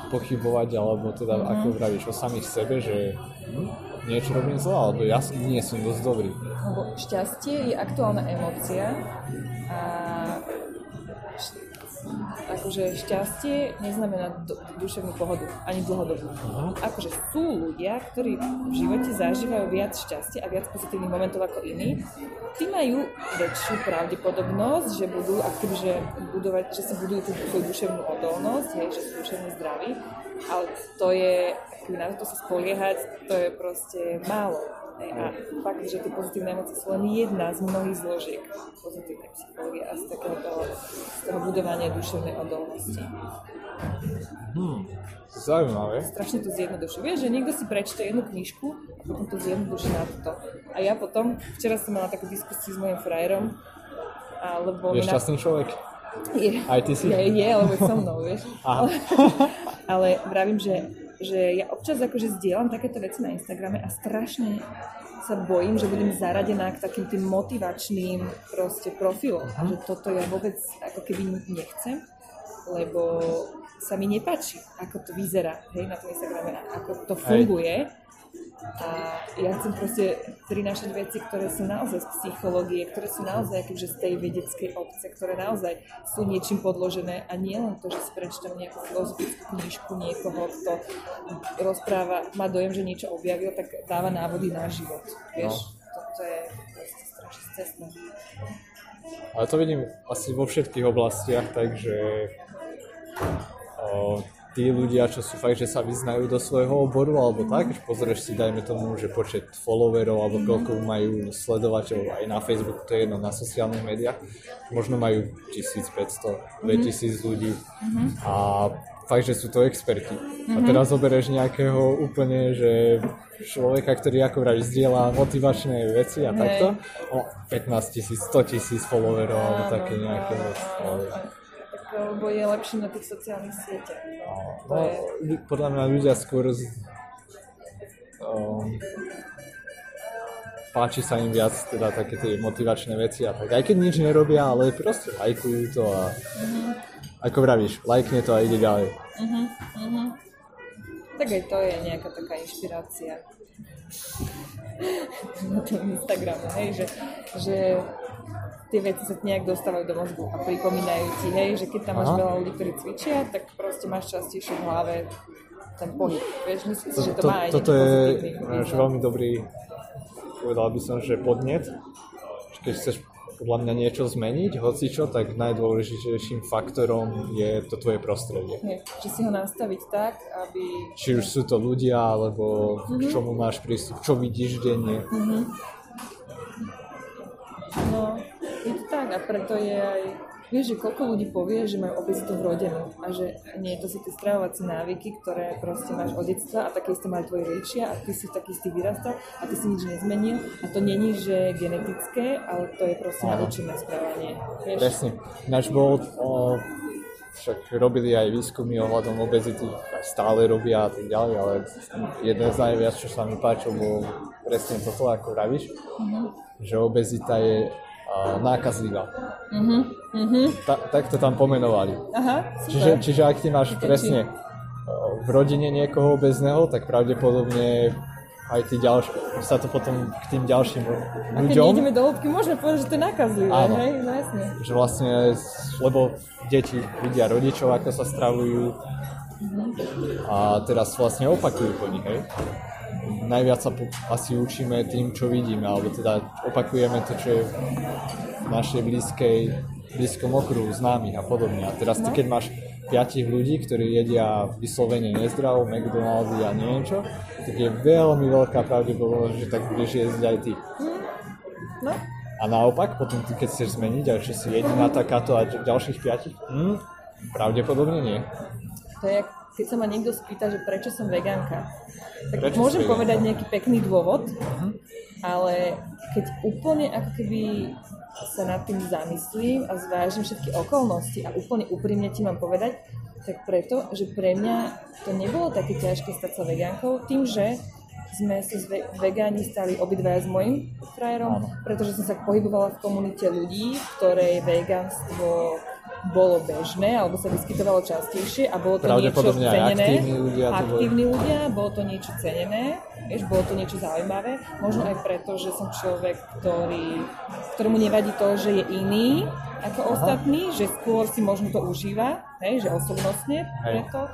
pochybovať, alebo teda Mhm. ako vravíš o samých sebe, že hm, niečo robím zle, alebo ja nie som dosť dobrý. Lebo šťastie je aktuálna emócia a akože šťastie neznamená do, duševnú pohodu, ani dlhodobú. Akože sú ľudia, ktorí v živote zažívajú viac šťastia a viac pozitívnych momentov ako iní. Tí majú väčšiu pravdepodobnosť, že budú akože budovať, že si budujú tú svoju duševnú odolnosť, hej, že sú duševne zdraví, ale to je, na to sa spoliehať, to je proste málo. Hej, A fakt, že tie pozitívne emócie sú len jedna z mnohých zložiek pozitívnej psychológie a z takého toho, z toho budovania duševnej odolnosti. Hm, zaujímavé. Strašne to zjednodušuje. Vieš, že niekto si prečíta jednu knižku a potom to zjednoduší na to. A ja potom, včera som mala takú diskusiu s mojim frajerom, alebo Je mi na- šťastný človek? je, Aj ty si? Je, je, lebo je so mnou, vieš. Aha. Ale, ale vravím, že, že ja občas akože zdieľam takéto veci na Instagrame a strašne sa bojím, že budem zaradená k takým tým motivačným proste profilom. A že toto ja vôbec ako keby nechcem, lebo sa mi nepáči, ako to vyzerá hej, na tom Instagrame, ako to funguje. A ja chcem proste prinášať veci, ktoré sú naozaj z psychológie, ktoré sú naozaj akože z tej vedeckej obce, ktoré naozaj sú niečím podložené a nie len to, že si prečítam nejakú filozofickú knižku niekoho, kto rozpráva, má dojem, že niečo objavil, tak dáva návody na život. Vieš, toto je proste strašne cestné. Ale to vidím asi vo všetkých oblastiach, takže o, tí ľudia, čo sú fakt, že sa vyznajú do svojho oboru alebo tak, že pozrieš si, dajme tomu, že počet followerov alebo koľko majú sledovateľov aj na Facebooku, to je jedno, na sociálnych médiách, možno majú 1500, 2000 ľudí. A fakt, že sú to experti. A teraz zoberieš nejakého úplne, že človeka, ktorý ako vravíš, zdieľa motivačné veci a takto, o 15 tisíc, 100 tisíc followerov alebo také nejaké veci. ale- lebo je lepšie na tých sociálnych sieťach. No, No, je... podľa mňa ľudia skôr z, um, páči sa im viac teda také tie motivačné veci a tak. Aj keď nič nerobia, ale proste lajkujú to a ako vravíš, lajkne to a ide ďalej. Tak aj to je nejaká taká inšpirácia na tom Instagrame, hej, že, že tie veci sa nejak dostávajú do mozgu a pripomínajú ti, hej, že keď tam máš Aha. veľa ľudí, ktorí cvičia, tak proste máš častejšie v hlave ten pohyb. Vieš, myslím si, že to, to, má aj toto je ináč význam. veľmi dobrý, povedal by som, že podnet. Keď chceš podľa mňa niečo zmeniť, hoci čo, tak najdôležitejším faktorom je to tvoje prostredie. Hej, že si ho nastaviť tak, aby... Či už sú to ľudia, alebo Mhm. k čomu máš prístup, čo vidíš denne. No, je to tak a preto je aj... Vieš, že koľko ľudí povie, že majú obezitu vrodenú a že nie, to sú tie stravovacie návyky, ktoré proste máš od detstva a také isté mali tvoji rodičia a ty si taký istý vyrastal a ty si nič nezmenil a to není, že genetické, ale to je proste naučené správanie. Vieš? Presne. Ináč bol, o, však robili aj výskumy ohľadom obezity, aj stále robia a tak ďalej, ale jeden z najviac, čo sa mi páčil, bol presne toto, ako vravíš, že obezita je nákazlivá. Mhm, mhm. Ta, tak to tam pomenovali. Aha, super. Čiže, čiže ak ty máš Vykačí. presne o, v rodine niekoho obezného, tak pravdepodobne aj ty ďalší, sa to potom k tým ďalším a keď ľuďom, nejdeme do hĺbky, môžeme povedať, že to je nakazlivé, Áno. hej? No jasne. že vlastne, lebo deti vidia rodičov, ako sa stravujú a teraz vlastne opakujú po nich, hej. Najviac sa asi učíme tým, čo vidíme, alebo teda opakujeme to, čo je v našej blízkej, blízkom okruhu známych a podobne. A teraz ty, keď máš piatich ľudí, ktorí jedia vyslovene nezdravo, McDonaldy a neviem čo, tak je veľmi veľká pravdepodobnosť, že tak budeš jesť aj ty. No, A naopak, potom ty, keď chceš zmeniť, a že si jediná takáto a ďalších piatich, hm, pravdepodobne nie. To je, keď sa ma niekto spýta, že prečo som vegánka. Tak Prečo môžem povedať nejaký pekný dôvod, ale keď úplne ako keby sa nad tým zamyslím a zvážim všetky okolnosti a úplne úprimne ti mám povedať, tak preto, že pre mňa to nebolo také ťažké stať sa vegánkou, tým, že sme sa ve- vegáni stali obidvaja s mojim frajerom, pretože som sa pohybovala v komunite ľudí, ktorej vegánstvo bolo bežné, alebo sa vyskytovalo častejšie a bolo to niečo cenené. aktívni ľudia to boli. aktívni ľudia, bolo to niečo cenené, vieš, bolo to niečo zaujímavé. Možno aj preto, že som človek, ktorý, ktorému nevadí to, že je iný ako ostatní, že skôr si možno to užíva, hej, že osobnostne Hej. preto.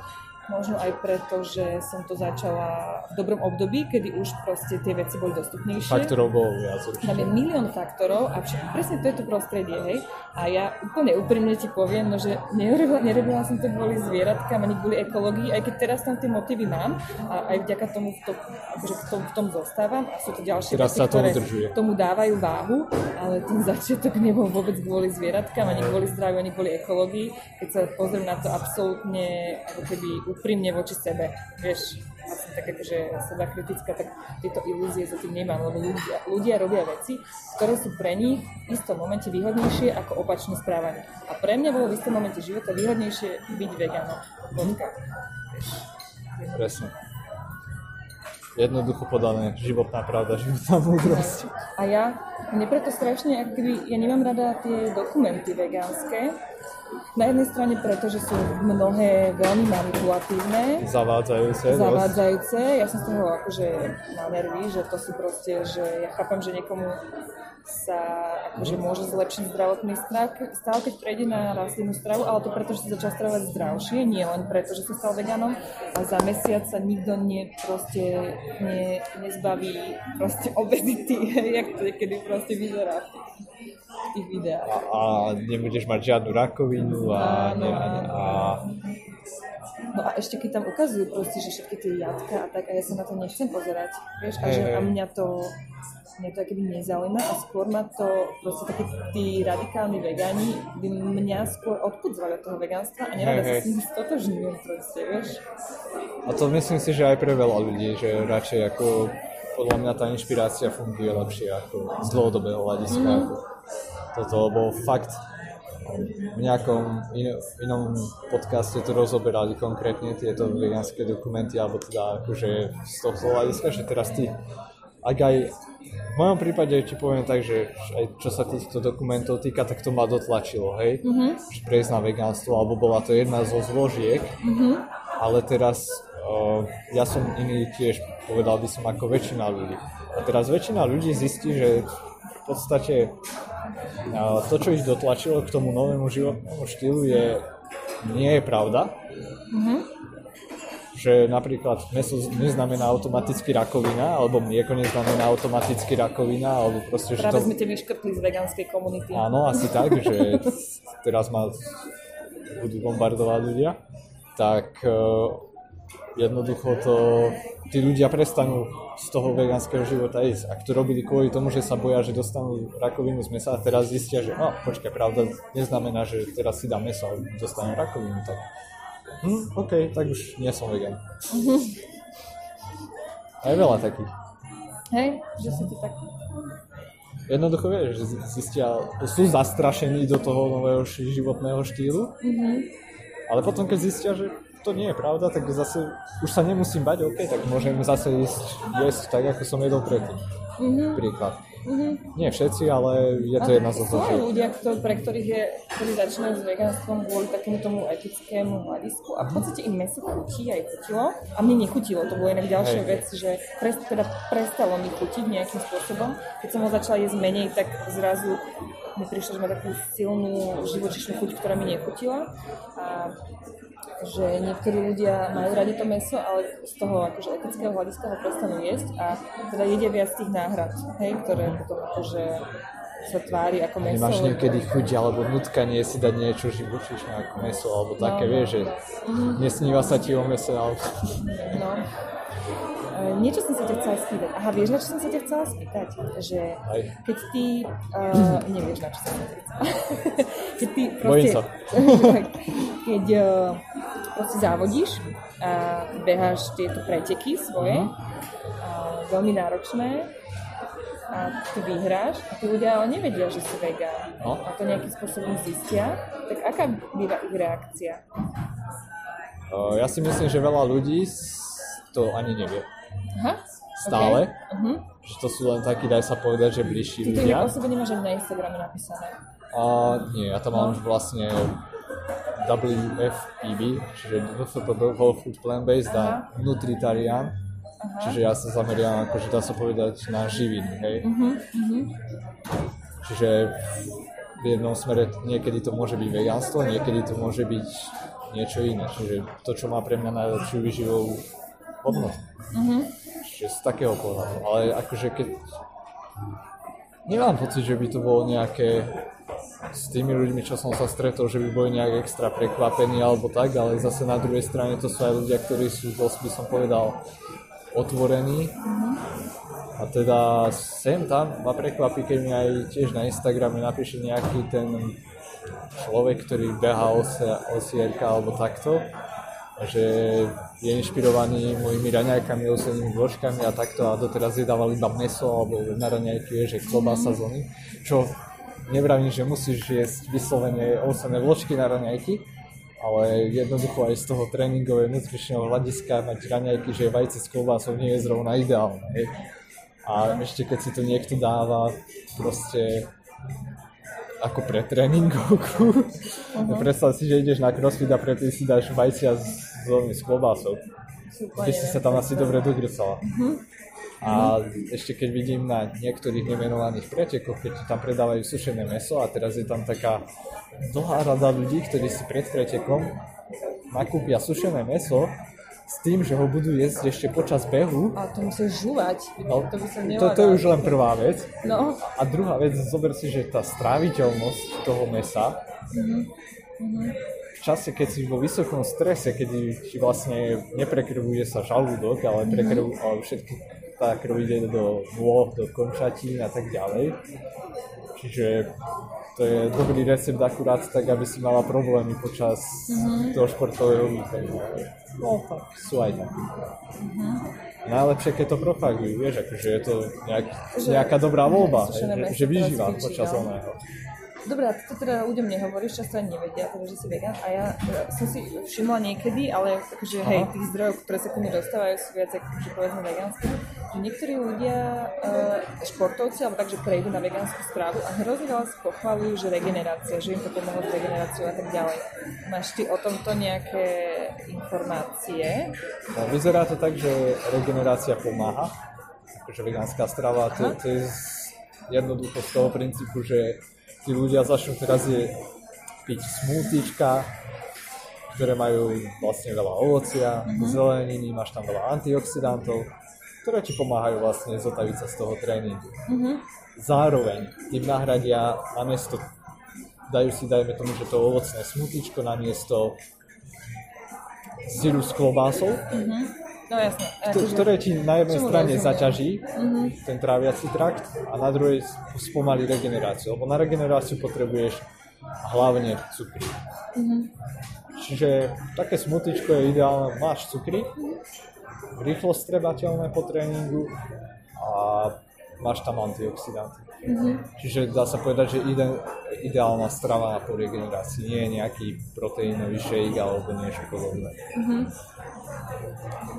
Možno aj preto, že som to začala v dobrom období, kedy už proste tie veci boli dostupnejšie. Faktorov bolo viac určite. Tam je milión faktorov a všetko, presne to je to prostredie, hej. A ja úplne úprimne ti poviem, no, že nerobila, nerobila som to kvôli zvieratkám ani kvôli ekológii, aj keď teraz tam tie motívy mám a aj vďaka tomu v, to, akože v, tom, v tom zostávam a sú to ďalšie Teraz veci, to ktoré udržuje. tomu dávajú váhu, ale ten začiatok nebol vôbec kvôli zvieratkám, ani kvôli zdraviu, ani kvôli ekológii. Keď sa pozriem na to absolútne ako keby úprimne voči sebe, vieš, a som tak akože seba kritická, tak tieto ilúzie za tým nemám, lebo ľudia, ľudia robia veci, ktoré sú pre nich v istom momente výhodnejšie ako opačné správanie. A pre mňa bolo v istom momente života výhodnejšie byť vegánom. Bodka. Presne. Jednoducho podané, životná pravda, životná múdrosť. A ja, mne preto strašne, keby, ja nemám rada tie dokumenty vegánske. Na jednej strane preto, že sú mnohé veľmi manipulatívne, Zavádzajúce. dosť. zavádzajúce. Ja som z toho akože na nervy, že to sú proste, že ja chápem, že niekomu sa akože môže zlepšiť zdravotný stav, stav, keď prejde na rastlinnú stravu, ale to preto, že sa začal stravovať zdravšie, nie len preto, že sa stal vegánom a za mesiac sa nikto nie, proste ne, nezbaví proste obezity, jak to niekedy proste vyzerá tých, videách. A, a nebudeš mať žiadnu rakovinu a, Áno, ne, a, a No a ešte keď tam ukazujú proste, že všetky tie jatka a tak, a ja sa na to nechcem pozerať, vieš, a, že, a mňa to, mňa to keby nezaujíma a skôr ma to, proste takí tí radikálni vegáni by mňa skôr odpudzovali od toho vegánstva a nerada Hej, sa s nimi stotožňujem proste, vieš. A to myslím si, že aj pre veľa ľudí, že radšej ako podľa mňa tá inšpirácia funguje lepšie ako z dlhodobého hľadiska. Mhm. Ako toto, lebo fakt v nejakom in, inom podcaste to rozoberali konkrétne tieto vegánske dokumenty, alebo teda akože z toho hľadiska, že teraz ty, ak aj v mojom prípade ti poviem tak, že aj čo sa týchto dokumentov týka, tak to ma dotlačilo, hej, že prejsť na vegánstvo, alebo bola to jedna zo zložiek, ale teraz uh, ja som iný tiež, povedal by som ako väčšina ľudí. A teraz väčšina ľudí zistí, že v podstate to, čo ich dotlačilo k tomu novému životnému štýlu je, nie je pravda. Že napríklad meso neznamená automaticky rakovina, alebo mlieko neznamená automaticky rakovina, alebo proste, že Práve to... sme ťa vyškrtli z vegánskej komunity. Áno, asi tak, že teraz ma budú bombardovať ľudia, tak uh, jednoducho to, tí ľudia prestanú z toho vegánskeho života ísť. Ak to robili kvôli tomu, že sa boja, že dostanú rakovinu z mesa a teraz zistia, že no, počkaj, pravda neznamená, že teraz si dám meso a dostanú rakovinu, tak hm, OK, tak už nie som vegan. A je veľa takých. Hej, že si to tak... Jednoducho vieš, že zistia, sú zastrašení do toho nového životného štýlu, ale potom keď zistia, že to nie je pravda, tak zase už sa nemusím bať, OK, tak môžem zase ísť jesť tak, ako som jedol predtým. Príklad. Nie všetci, ale je to jedna zo Sú aj ľudia, ktor- pre ktorých je, ktorí začínajú s vegánstvom kvôli takému tomu etickému hľadisku a v podstate im meso chutí aj chutilo a mne nechutilo, to bolo inak ďalšia Hej. vec, že pres, teda prestalo mi chutiť nejakým spôsobom. Keď som ho začala jesť menej, tak zrazu mi prišlo, že má takú silnú živočišnú chuť, ktorá mi nechutila a že niektorí ľudia majú radi to meso, ale z toho akože etického hľadiska ho prestanú jesť a teda jedia viac tých náhrad, hej, ktoré potom akože sa tvári ako meso. Nemáš niekedy chuť alebo nutkanie si dať niečo živočíšne ako meso alebo také, No, vieš, že nesníva sa ti o mese, ale No. Niečo som sa ťa chcela spýtať. Aha, vieš, na čo som sa ťa chcela spýtať? Že keď ty... Uh, nevieš, na čo som sa ťa chcela. keď ty proste... Bojím sa. keď uh, proste závodíš a beháš tieto preteky svoje, Mhm. a veľmi náročné, a ty vyhráš a tí ľudia ale nevedia, že si vegán. No. A to nejakým spôsobom zistia. Tak aká býva ich reakcia? Uh, ja si myslím, že veľa ľudí to ani nevie. Aha. Stále. Okay. Uh-huh. Že to sú len takí, daj sa povedať, že bližší Ty ľudia. o sebe nemáš ani na Instagrame napísané. A nie, ja tam mám vlastne WFPB, čiže WFPB Whole Food Plant Based a Nutritarian. Čiže ja sa zameriam, akože dá sa povedať, na živiny, hej. Čiže v jednom smere niekedy to môže byť vegánstvo, niekedy to môže byť niečo iné. Čiže to, čo má pre mňa najlepšiu výživovú hodnotu. Čiže z takého pohľadu. Ale akože keď... Nemám pocit, že by to bolo nejaké s tými ľuďmi, čo som sa stretol, že by boli nejak extra prekvapení alebo tak, ale zase na druhej strane to sú aj ľudia, ktorí sú dosť, by som povedal, otvorení. A teda sem tam ma prekvapí, keď mi aj tiež na Instagrame napíše nejaký ten človek, ktorý beha osierka alebo takto, že je inšpirovaný mojimi raňajkami, osenými vložkami a takto a doteraz jedával iba meso alebo na raňajky je, že klobása z oný, čo nevravím, že musíš jesť vyslovene osené vložky na raňajky, ale jednoducho aj z toho tréningového nutričného hľadiska mať raňajky, že vajce s klobásou nie je zrovna ideálne. A ešte keď si to niekto dáva proste ako pre tréningovku. Uh-huh. Predstav si, že ideš na crossfit a predtým si dáš vajcia s, s klobásou. Ty si sa tam asi dobre dogrcala. A ešte keď vidím na niektorých nemenovaných pretekoch, keď tam predávajú sušené meso a teraz je tam taká dlhá rada ľudí, ktorí si pred pretekom nakúpia sušené meso s tým, že ho budú jesť ešte počas behu. A to musíš žúvať. No, to by som to, nevládala. to je už len prvá vec. No, A druhá vec, zober si, že tá stráviteľnosť toho mesa v čase, keď si vo vysokom strese, keď ti vlastne neprekrvuje sa žalúdok, ale, prekrv, ale všetky tá krv ide do nôh, do končatín a tak ďalej. Čiže to je dobrý recept akurát tak, aby si mala problémy počas toho športového víkendu. No tak, sú aj takí. Najlepšie, keď to propagujú, vieš, akože je to nejak, nejaká dobrá voľba, že, že vyžívam počas oného. Dobre, to teda ľuďom nehovoríš, často ani nevedia, teda, že si vegan. A ja e, som si všimla niekedy, ale akože, hej, tých zdrojov, ktoré sa ku mne dostávajú, sú viac akože povedzme vegánske, že niektorí ľudia, e, športovci, alebo takže prejdú na vegánsku strávu a hrozne veľa si pochvalujú, že regenerácia, že im to pomohlo s regeneráciou a tak ďalej. Máš ty o tomto nejaké informácie? No, vyzerá to tak, že regenerácia pomáha, akože vegánska strava, to, to je jednoducho z toho princípu, že tí ľudia začnú teraz je piť smoothiečka, ktoré majú vlastne veľa ovocia, mm-hmm. zeleniny, máš tam veľa antioxidantov, ktoré ti pomáhajú vlastne zotaviť sa z toho tréningu. Mm-hmm. Zároveň tým nahradia namiesto, dajú si, dajme tomu, že to ovocné smutíčko namiesto syru s klobásou, Mhm. No jasne. Kto- akože- ktoré ti na jednej strane rozumiem. zaťaží ten tráviaci trakt a na druhej spomalí regeneráciu. Lebo na regeneráciu potrebuješ hlavne cukry. Čiže také smutičko je ideálne, máš cukry, rýchlo strebateľné po tréningu a máš tam antioxidanty. Čiže dá sa povedať, že ide, ideálna strava na po regenerácii. Nie je nejaký proteínový shake alebo niečo podobné.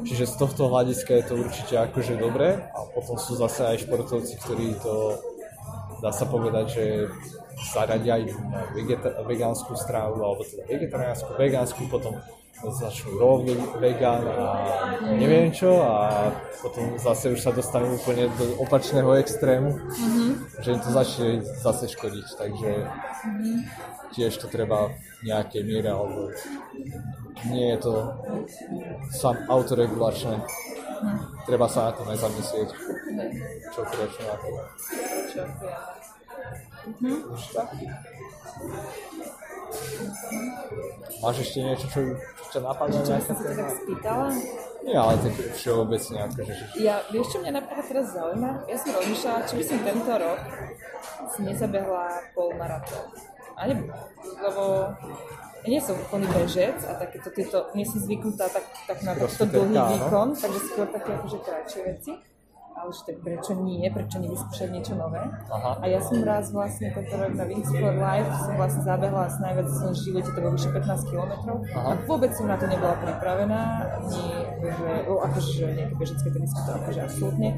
Čiže z tohto hľadiska je to určite akože dobré a potom sú zase aj športovci, ktorí to dá sa povedať, že zaradia aj na vegeta- vegánsku strávu alebo teda vegetariánsku, vegánsku, potom začnú raw ve- vegan a neviem čo a potom zase už sa dostanú úplne do opačného extrému, že im to začne zase škodiť, takže tiež to treba v nejakej miere alebo nie je to sam autoregulačné. Treba sa na to aj zamyslieť, čo prečo na to. Čo, ja. Máš ešte niečo, čo, ťa napadne? Čo sa tak spýtala? Nie, ale tak všeobecne akože, že Ja, vieš čo mňa napríklad teraz zaujíma? Ja som rozmýšľala, či by som tento rok si nezabehla polmaratón. A ne, lebo ja nie som úplný bežec a takéto tieto, nie som zvyknutá tak, tak na takto dlhý výkon, takže skôr také akože kratšie veci. Ale že tak prečo nie, prečo nevyskúšať niečo nové. Aha. A ja som raz vlastne tento rok na Wings for Life som vlastne zabehla asi najviac v svojom živote, to bolo vyše 15 km Aha. a vôbec som na to nebola pripravená, ani že, o, akože že nejaké bežecké tenisky to akože absolútne,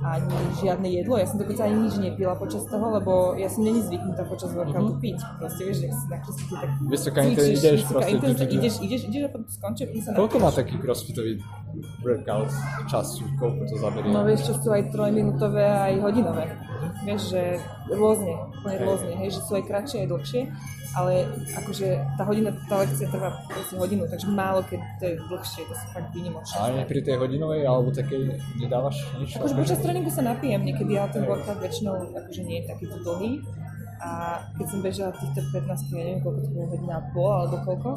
ani žiadne jedlo, ja som dokonca ani nič nepila počas toho, lebo ja som není zvyknutá počas workoutu piť, proste vieš, že si na crossfite tak Vysoká cvičíš, ideš vysoká proste du. ideš, ideš, ideš a potom skončí, Koľko má taký crossfitový workout času? Koľko to zaberie? No vieš, čo sú aj trojminútové, aj hodinové. Vieš, že rôzne, úplne rôzne, hej, že sú aj kratšie, aj dlhšie, ale akože tá hodina, tá lekcia trvá proste hodinu, takže málo keď to je dlhšie, to sú fakt výnimočné. A ani pri tej hodinovej alebo takej nedávaš nič? Akože počas tréningu sa napijem niekedy, ale ten workout väčšinou akože nie je takýto dlhý. A keď som bežala týchto 15, ja neviem koľko to bolo, hodina a pol alebo koľko,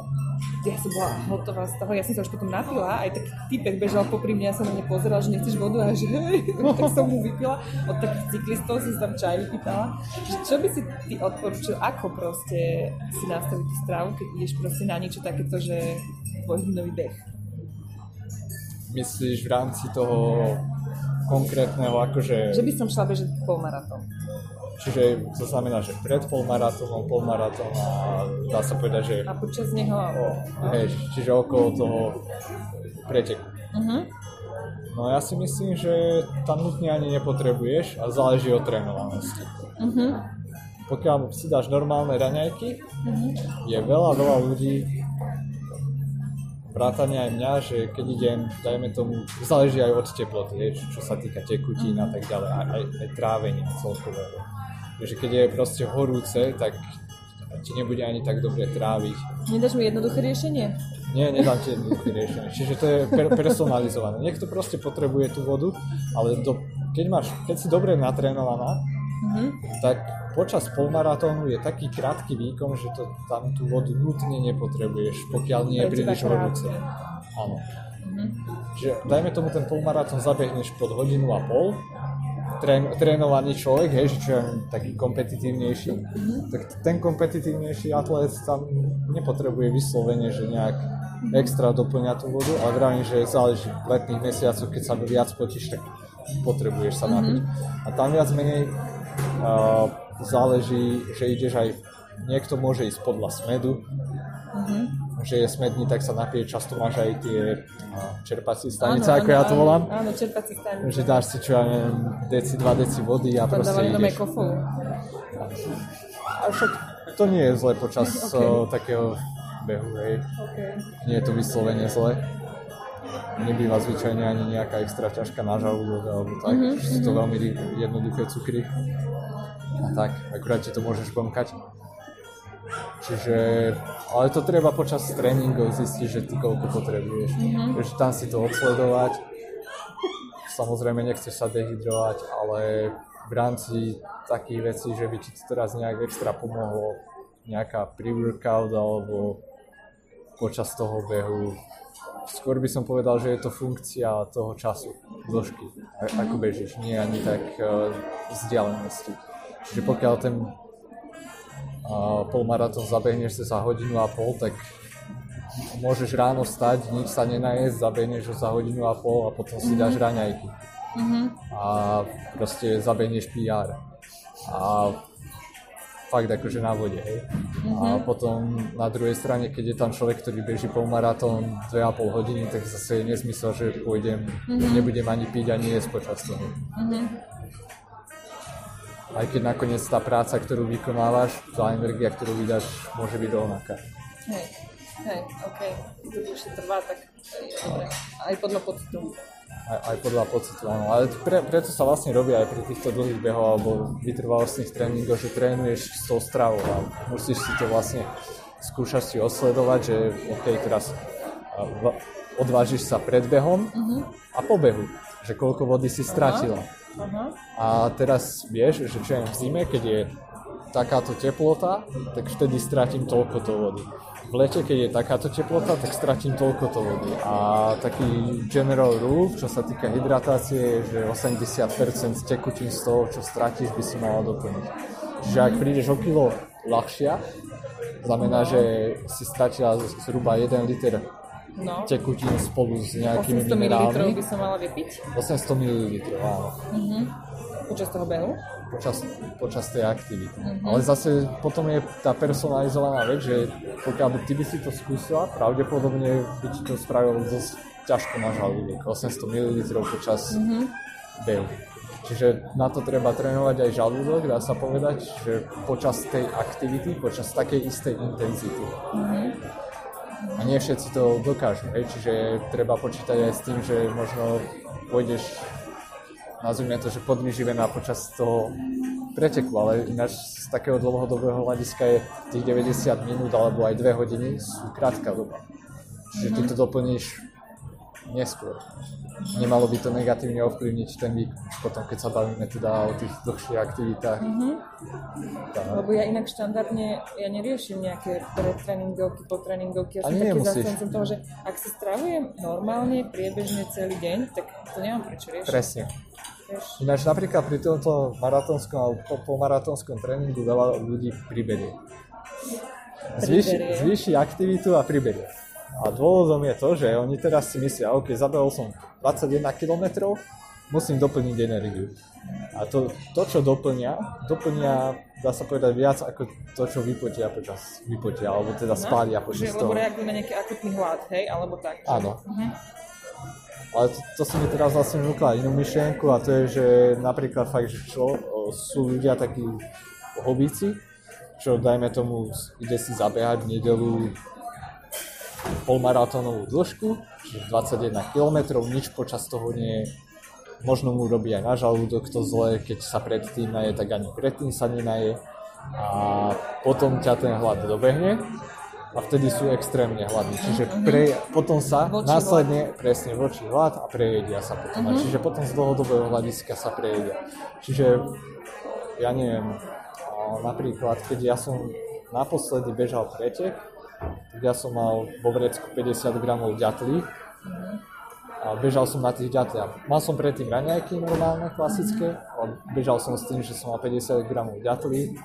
ja som bola hotová z toho, ja som sa už potom napila, aj taký typek bežal popri mňa, sa na mňa pozeral, že nechceš vodu a že tak som mu vypila. Od takých cyklistov som tam čaj vypýtala. Čo by si ty odporúčil, ako proste si nastaviť tú strávu, keď ideš proste na niečo takéto, že dvojhodinový beh? Myslíš v rámci toho konkrétneho akože... Že by som šla bežať polmaratón. Čiže to znamená, že pred polmaratónom, polmaratón a dá sa povedať, že A počas neho... hej, čiže okolo toho preteku. Uh-huh. No ja si myslím, že tam nutne ani nepotrebuješ a záleží od trénovanosti. Uh-huh. Pokiaľ si dáš normálne raňajky, je veľa, veľa ľudí, vrátane aj mňa, že keď idem, dajme tomu, záleží aj od teploty, čo sa týka tekutín a tak ďalej, aj, aj, aj trávenia celkového. Takže keď je proste horúce, tak ti nebude ani tak dobre tráviť. Nedáš mi jednoduché riešenie? Nie, nedám ti jednoduché riešenie. Čiže to je per- personalizované. Niekto proste potrebuje tú vodu, ale do, keď, máš, keď si dobre natrénovaná, Mhm. tak počas polmaratónu je taký krátky výkon, že to, tam tú vodu nutne nepotrebuješ, pokiaľ nie je príliš horúce. Áno. Mhm. Že dajme tomu ten polmaratón zabehneš pod hodinu a pol, trén, trénovaný človek, hej, že čo je taký kompetitívnejší, tak ten kompetitívnejší atlet tam nepotrebuje vyslovene, že nejak extra doplňa tú vodu, ale vravím, že záleží v letných mesiacoch, keď sa viac potíš, tak potrebuješ sa napiť. A tam viac menej uh, záleží, že ideš aj, niekto môže ísť podľa smedu, že je smedný, tak sa napije, často máš aj tie čerpacie stanice, ako ja to áno, volám. Áno, čerpací stanice. Že dáš si čo ja neviem, deci, dva deci vody a Tam proste ideš. kofolu. A však to nie je zle počas Ok. uh, takého behu, hej. Okay. Nie je to vyslovene zle. Nebýva zvyčajne ani nejaká extra ťažká na žalúdok alebo tak. Mhm, Mm-hmm. Sú to veľmi ri- jednoduché cukry. a tak, akurát ti to môžeš bomkať. Čiže, ale to treba počas tréningov zistiť, že ty koľko potrebuješ. Mm-hmm. Takže tam si to odsledovať. Samozrejme nechceš sa dehydrovať, ale v rámci takých vecí, že by ti to teraz nejak extra pomohlo, nejaká pre-workout alebo počas toho behu. Skôr by som povedal, že je to funkcia toho času, dĺžky, ako bežíš, nie ani tak uh, vzdialenosti. Že pokiaľ ten polmaratón zabehneš sa za hodinu a pol, tak môžeš ráno stať, nič sa nenajesť, zabehneš ho za hodinu a pol a potom si dáš raňajky. Mm-hmm. A proste zabehneš PR. A fakt akože na vode, hej. Mm-hmm. A potom na druhej strane, keď je tam človek, ktorý beží polmaratón 2,5 hodiny, tak zase je nezmysel, že pôjdem, mm-hmm. nebudem ani piť, ani jesť počas toho. Mm-hmm. Aj keď nakoniec tá práca, ktorú vykonávaš, tá energia, ktorú vydáš, môže byť rovnaká. Hej, hej, OK. To už trvá, tak je dobre. Aj podľa pocitu aj, aj podľa pocitu, áno. Ale pre, preto sa vlastne robí aj pri týchto dlhých behoch alebo vytrvalostných tréningoch, že trénuješ s tou stravou a musíš si to vlastne skúšať si osledovať, že OK, teraz odvážiš sa pred behom uh-huh. a po behu, že koľko vody si stratila. Uh-huh. Uh-huh. A teraz vieš, že čo je v zime, keď je takáto teplota, tak vtedy stratím toľko to vody v lete, keď je takáto teplota, tak stratím toľko to vody. A taký general rule, čo sa týka hydratácie, je, že 80% tekutín z toho, čo stratíš, by si mala doplniť. Čiže ak prídeš o kilo ľahšia, znamená, že si stratila zhruba 1 liter no. tekutín spolu s nejakými 800 minerálmi. 800 ml by som mala vypiť? 800 ml, áno. Uh-huh. Počas toho behu? počas, počas tej aktivity. Mm-hmm. Ale zase potom je tá personalizovaná vec, že pokiaľ ty by si to skúsila, pravdepodobne by ti to spravilo dosť ťažko na žalúdok, 800 ml počas mm-hmm. behu. Čiže na to treba trénovať aj žalúdok, dá sa povedať, že počas tej aktivity, počas takej istej intenzity. Mm-hmm. A nie všetci to dokážu, hej? čiže treba počítať aj s tým, že možno pôjdeš nazvime to, že podvyživená počas toho preteku, ale ináč z takého dlhodobého hľadiska je tých 90 minút alebo aj 2 hodiny sú krátka doba. Čiže ty to doplníš neskôr. Nemalo by to negatívne ovplyvniť ten výkon, potom keď sa bavíme teda o tých dlhších aktivitách. Mm-hmm. Tá. Lebo ja inak štandardne, ja neriešim nejaké pretréningovky, potréningovky, ja som taký zastancom toho, že ak si stravujem normálne, priebežne celý deň, tak to nemám prečo riešiť. Presne. Ináč napríklad pri tomto maratónskom alebo polmaratónskom tréningu veľa ľudí priberie. Zvýši, zvýši aktivitu a priberie. A dôvodom je to, že oni teraz si myslia, OK, zabehol som 21 km, musím doplniť energiu. A to, to čo doplňa, doplňa, dá sa povedať, viac ako to, čo vypotia počas vypotia, alebo teda no, spália počas toho. Lebo reagujú na nejaký akutný hlad, hej, alebo tak. Áno. Uh-huh. Ale to, to si mi teraz vlastne vnúkla inú myšlienku a to je, že napríklad fakt, že čo, sú ľudia takí hobíci, čo dajme tomu, ide si zabehať v nedelu polmaratónovú dĺžku, čiže 21 km, nič počas toho nie je. Možno mu robí aj na žalúdok to zle, keď sa predtým naje, tak ani predtým sa nenaje. A potom ťa ten hlad dobehne a vtedy sú extrémne hladní. Čiže mhm. pre, potom sa voči následne, hlad. presne voči hlad a prejedia sa potom. Uh-huh. Čiže potom z dlhodobého hľadiska sa prejedia. Čiže ja neviem, napríklad keď ja som naposledy bežal pretek, tak ja som mal vo vrecku 50 gramov ďatlí a bežal som na tých ďatliach. Mal som predtým raňajky normálne, klasické, ale bežal som s tým, že som mal 50 gramov ďatlí,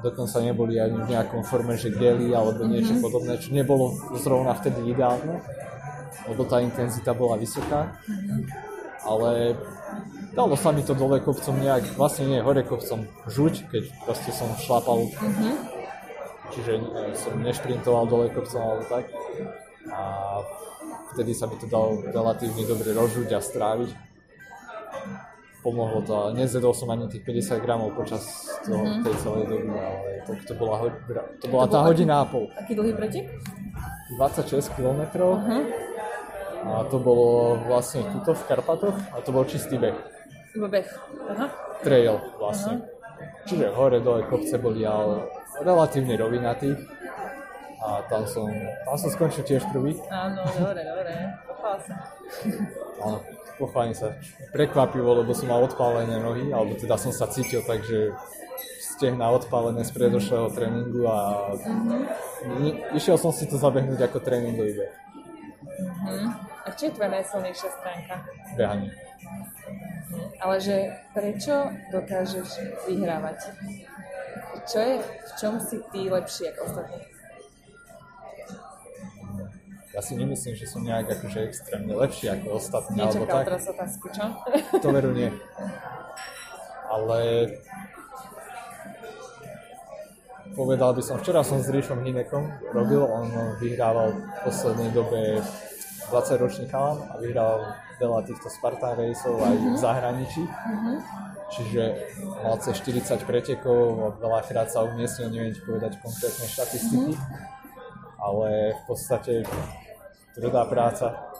dokonca neboli ani v nejakom forme, že gely alebo niečo mm-hmm. podobné, čo nebolo zrovna vtedy ideálne, lebo tá intenzita bola vysoká, mm-hmm. ale dalo sa mi to dole kopcom nejak, vlastne nie hore kopcom žuť, keď proste som šlapal, mm-hmm. Čiže ne, som nešprintoval dole kopcom alebo tak. A vtedy sa mi to dalo relatívne dobre rozžuť a stráviť. Pomohlo to, ale nezjedol som ani tých 50 gramov počas toho, mm-hmm. tej celej doby, ale to, to bola, ho, to bola to tá hodina a pol. Aký dlhý pretek? 26 km. Uh-huh. A to bolo vlastne tuto v Karpatoch a to bol čistý beh. Iba beh. Aha. Trail vlastne. Uh-huh. Čiže hore, dole kopce boli, ale relatívne rovinatý. A tam som, tam som skončil tiež prvý. Áno, dobre, dobre. Pochvál sa. Áno, pochválim sa. Prekvapivo, lebo som mal odpálené nohy, alebo teda som sa cítil tak, že stehna odpálené z predošlého tréningu a mm-hmm. išiel som si to zabehnúť ako tréningový beh. Mhm. A čo je tvoja najsilnejšia stránka? Behanie. Ale že prečo dokážeš vyhrávať? Čo je, v čom si ty lepší ako ostatní? Ja si nemyslím, že som nejak akože extrémne lepší ako ostatní, alebo Nečakal tak. teraz otázku, čo? To veru nie. Ale povedal by som, včera som s Ríšom Hinekom robil, on vyhrával v poslednej dobe 20 ročný chalan a vyhrával veľa týchto Spartan raceov aj v zahraničí. Čiže mal cez 40 pretekov a veľakrát sa umiestnil, neviem ti povedať konkrétne štatistiky, ale v podstate tvrdá práca,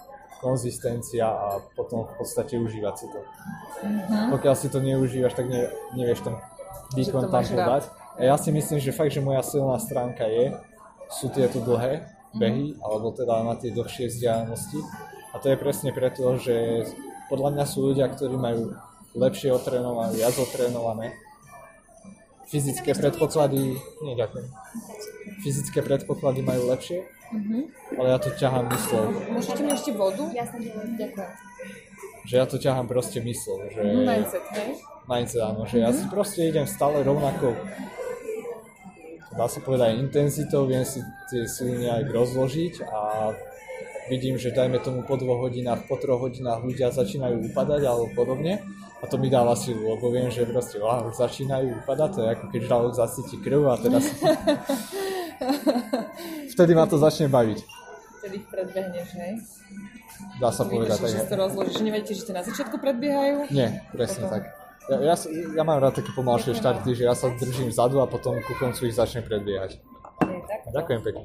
konzistencia a potom v podstate užívať si to. Pokiaľ si to neužívaš, tak ne, nevieš ten výkon tam podať. A ja si myslím, že fakt, že moja silná stránka je, sú tieto dlhé behy, alebo teda na tie dlhšie vzdialenosti. A to je presne preto, že podľa mňa sú ľudia, ktorí majú lepšie otrénované, viac otrénované. Fyzické predpoklady, nie ďakujem. Fyzické predpoklady majú lepšie, ale ja to ťahám myslou. Môžete mi ešte vodu? Jasne, ďakujem. Že ja to ťahám proste myslou, že... Mindset, hej? mindset, áno, že ja si proste idem stále rovnako dá sa povedať intenzitou, viem si tie sily nejak rozložiť a vidím, že dajme tomu po dvoch hodinách, po troch hodinách ľudia začínajú upadať alebo podobne a to mi dáva silu, lebo viem, že proste wow, už začínajú upadať, to je ako keď žralok zacíti krv a teraz vtedy ma to začne baviť, Vtedy ich predbehneš, hej? dá sa povedať. Vidíš, že si to rozložíš. Nevedíte, že ste na začiatku predbiehajú? nie, presne Potom. tak. Ja, ja, ja mám rád také pomalšie štarty, že ja sa držím vzadu a potom ku koncu ich začnem predbiehať. Nie, tak. Ďakujem pekne.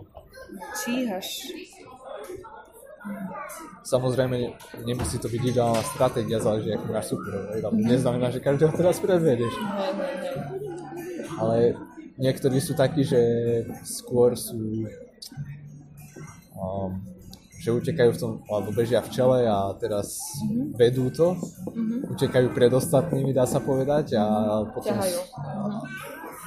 Číhaš. Samozrejme, ne- nemusí to byť ideálna stratégia, záleží, aký máš tam Neznamená, že každého teraz hej. Ale niektorí sú takí, že skôr sú... Um, že utekajú v tom, alebo bežia v čele a teraz vedú to, utekajú pred ostatnými, dá sa povedať, a potom... Ťahajú.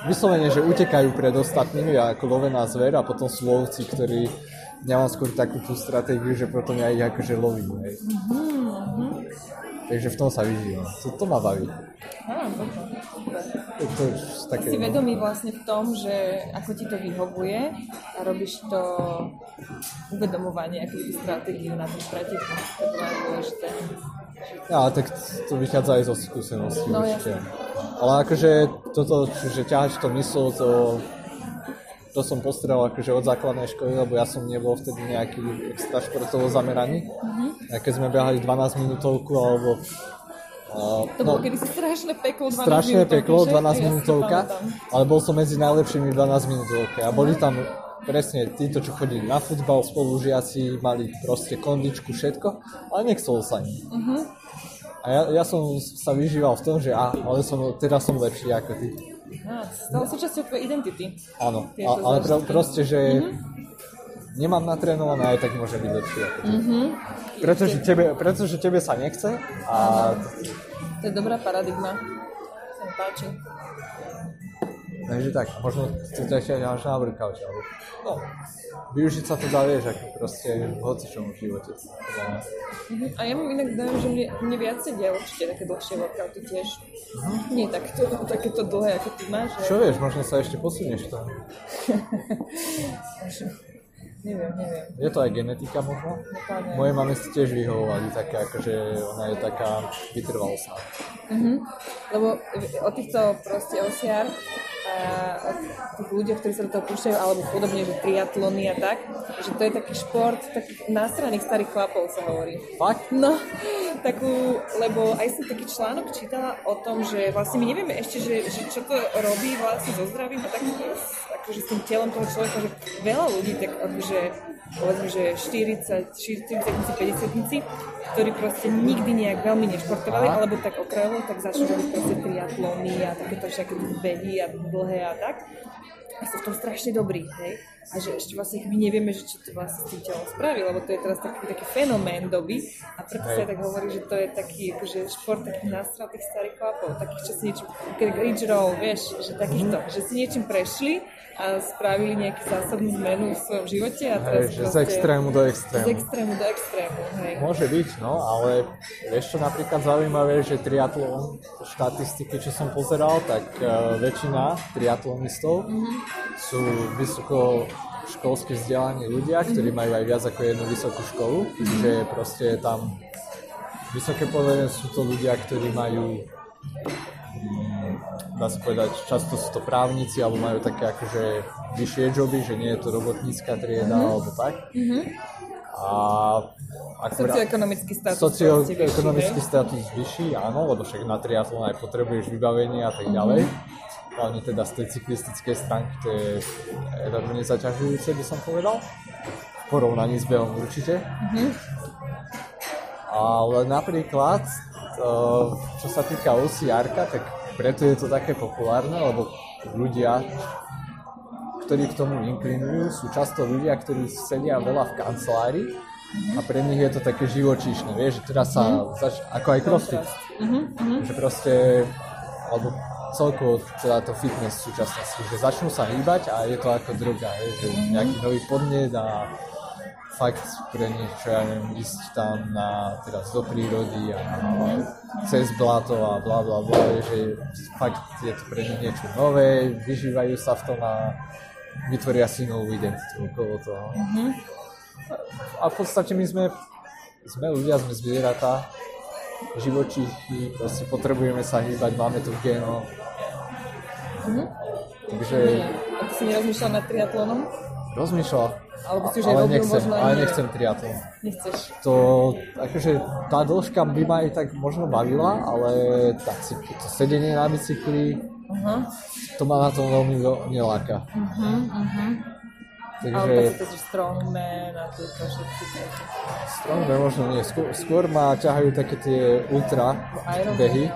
Vyslovene, že utekajú pred ostatnými ako lovená zver a potom sú lovci, ktorí ja mám skôr takú tú stratégiu, že potom ja ich akože lovím. Hej. Takže v tom sa vyžívam. To, to ma baví. Á. To, to také... Si vedomý vlastne v tom, že ako ti to vyhovuje a robíš to uvedomovanie, ty stratégiu na tom preteku. To je dôležité. Ja, tak to vychádza aj zo skúsenosti No, určite. Ale akože toto, že ťahať to myslel, to, to som postrel akože od základnej školy, lebo ja som nebol vtedy nejaký extra športovo zameraný. A keď sme behali 12 minútovku, alebo uh, To bolo kedysi strašné peklo, 12 strašné minútovky, peklo, že? 12 Ja si minútovka, ale bol som medzi najlepšími 12 minútovke a boli tam presne títo, čo chodili na futbal, spolužiaci, mali proste kondičku, všetko, ale nechcelo sa im. A ja, ja som sa vyžíval v tom, že á, ale som, teraz som lepší ako ty. Á, stalo súčasťou tvojej identity. Áno, a, ale pro, proste, že nemám natrénované, aj tak môže byť ako ty. Pretože, tebe, pretože tebe sa nechce a To je dobrá paradigma. Sa mi páči. Takže tak, možno to ťa až na workout, ale no, využiť sa to dá, vieš, ako proste v hocičom v živote. Mhm. A ja mám inak dojem, že mne, mne viac sedia určite také dlhšie workouty tiež. Nie takto, takéto dlhé, ako ty máš. Čo vieš, možno sa ešte posunieš to. Neviem, neviem. Je to aj genetika možno? Dopadne. Moje mame si tiež vyhovovali také, akože ona je taká vytrvalostná. Lebo o týchto proste osiar tých ľuďoch, ktorí sa do toho púšťajú, alebo podobne, že triatlony a tak, že to je taký šport takých nástranných starých chlapov sa hovorí. Fakt? No, takú, lebo aj som taký článok čítala o tom, že vlastne my nevieme ešte, že, že čo to robí vlastne so zdravím a tak akože s tým telom toho človeka, že veľa ľudí tak akože povedzme, že 40, 40 50 ktorí proste nikdy nejak veľmi nešportovali, Aha. alebo tak okrajovo, tak začnú robiť proste triatlony a takéto všaké behy a dlhé a tak. A sú v tom strašne dobrí, hej a že ešte vlastne my nevieme, že čo to vlastne s tým telom spraví, lebo to je teraz taký, taký fenomén doby a preto sa aj tak hovorí, že to je taký akože šport takých nástratých starých chlapov, takých, čo si niečím, ridge roll, vieš, že takýchto, mm. že si niečím prešli a spravili nejakú zásadnú zmenu v svojom živote a teraz hej, že z extrému do extrému. Z extrému do extrému, hej. Môže byť, no, ale vieš čo napríklad zaujímavé, že triatlon, štatistiky, čo som pozeral, tak uh, väčšina triatlonistov mm-hmm. sú vysoko školské vzdelanie ľudia, ktorí majú aj viac ako jednu vysokú školu, čiže proste je tam vysoké povedané sú to ľudia, ktorí majú mm, dá sa povedať, často sú to právnici alebo majú také akože vyššie joby, že nie je to robotnícka trieda mm-hmm. alebo tak. Mm-hmm. A socioekonomický status. Socioekonomický status vyšší, áno, lebo však na triatlon aj potrebuješ vybavenie a tak ďalej. Mm-hmm hlavne teda z tej cyklistickej stránky, to je veľmi nezaťažujúce, by som povedal. V porovnaní s behom určite. Mm-hmm. Ale napríklad, čo sa týka OCR, tak preto je to také populárne, lebo ľudia, ktorí k tomu inklinujú, sú často ľudia, ktorí sedia veľa v kancelárii a pre nich je to také živočíšne, vieš, že teraz sa, mm-hmm. zač- ako aj crossfit, mm-hmm. že proste, alebo celkovo teda to fitness v súčasnosti, že začnú sa hýbať a je to ako droga, je, že nejaký nový podnet a fakt pre nich, čo ja neviem, ísť tam na, teraz do prírody a cez blato a bla bla bla, že fakt je to pre nich niečo nové, vyžívajú sa v tom a vytvoria si novú identitu okolo toho. Mm-hmm. A v podstate my sme, sme ľudia, sme zvieratá, živočíchy, proste potrebujeme sa hýbať, máme tu geno, Mhm. Takže... A ty si nerozmýšľal nad triatlonom? Rozmýšľal. Alebo si už ale nechcem, možno ale nechcem triatlon. Nechceš. To, akože tá dĺžka by ma aj tak možno bavila, ale tá, to sedenie na bicykli, uh-huh. to ma na tom veľmi neláka. Uh-huh, uh-huh. Takže... Ale tak si strongman a tieto všetky Strongman možno nie, skôr, skôr ma ťahajú také tie ultra behy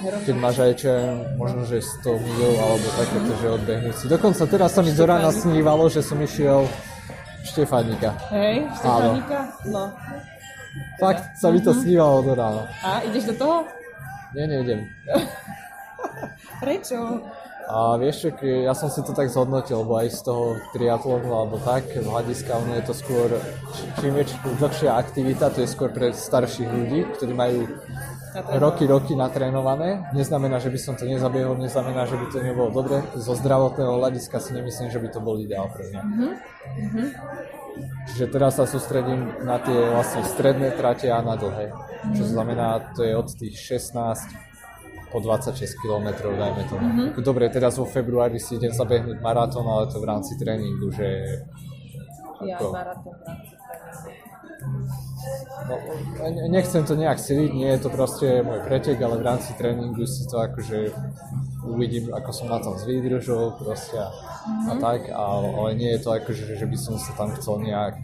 keď máš aj čo možno, že 100 mil alebo takéto, že odbehnúť si. Dokonca teraz sa mi do rána snívalo, že som išiel Štefánika. Hej, Štefánika? No. Fakt sa mi to mhm. snívalo do rána. A ideš do toho? Nie, nejdem. Prečo? A vieš čo, ja som si to tak zhodnotil, lebo aj z toho triatlonu alebo tak, z hľadiska ono je to skôr, čím je dlhšia aktivita, to je skôr pre starších ľudí, ktorí majú roky, roky natrénované. Neznamená, že by som to nezabiehol, neznamená, že by to nebolo dobre. Zo zdravotného hľadiska si nemyslím, že by to bol ideál pre mňa. Mm-hmm. Čiže teraz sa sústredím na tie vlastne stredné trate a na dlhé. Mm-hmm. Čo znamená, to je od tých 16 po 26 km, dajme to. Mm-hmm. Dobre, teraz vo februári si idem zabehnúť maratón, ale to v rámci tréningu, že... Ja, ako... maratón v rámci No, nechcem to nejak siliť, nie je to proste môj pretek, ale v rámci tréningu si to akože uvidím, ako som na tom s výdržou proste a, mm-hmm. a mhm. tak, ale, ale nie je to akože, že by som sa tam chcel nejak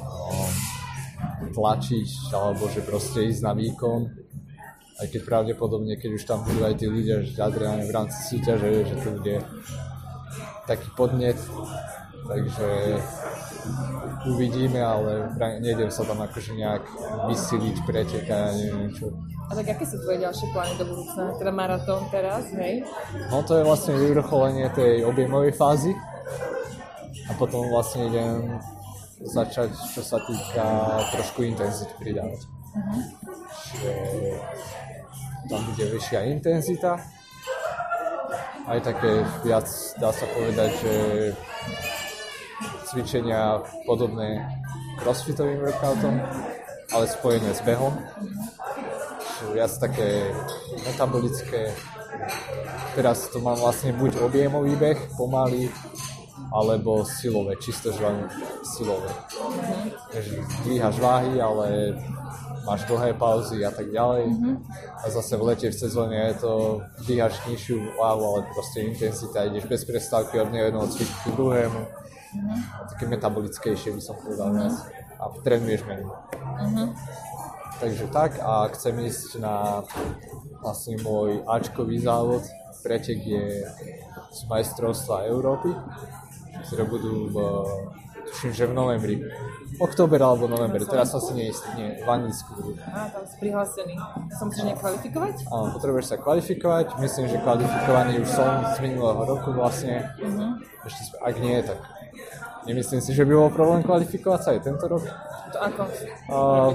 um, tlačiť, alebo že proste ísť na výkon, aj keď pravdepodobne, keď už tam budú aj tí ľudia že adrenálne v rámci súťaže, že to bude taký podnet, takže uvidíme, ale nejdem sa tam akože nejak vysiliť, pretekať a neviem čo. A tak aké sú tvoje ďalšie plány do budúcna? Teda maratón teraz, hej? No to je vlastne vyvrcholenie tej objemovej fázy a potom vlastne idem začať, čo sa týka trošku intenzity pridávať. Uh-huh. Čiže tam bude vyššia intenzita, aj také viac, dá sa povedať, že cvičenia podobné crossfitovým workoutom, ale spojené s behom. Sú viac také metabolické, teraz to mám vlastne buď objemový beh, pomaly, alebo silové, čisto žľané silové. Takže dvíhaš váhy, ale máš dlhé pauzy a tak ďalej. A zase v lete v sezóne je to, dvíhaš nižšiu váhu, ale proste intenzita, ideš bez prestávky od jedného cviku k druhému. A také metabolickejšie by som povedal viac. A trénuješ menej. Takže tak a chcem ísť na vlastne môj Ačkový závod. Pretek je z majstrovstva Európy, ktoré budú v, tuším, že v novembri. Október alebo november, teraz som si neistý, nie, v Anglicku budú. Á, tam si prihlásený. Som musíš nekvalifikovať? Áno, potrebuješ sa kvalifikovať, myslím, že kvalifikovaný už som z minulého roku vlastne. Ešte, sp- ak nie, tak nemyslím si, že by bol problém kvalifikovať sa aj tento rok. To ako? Uh,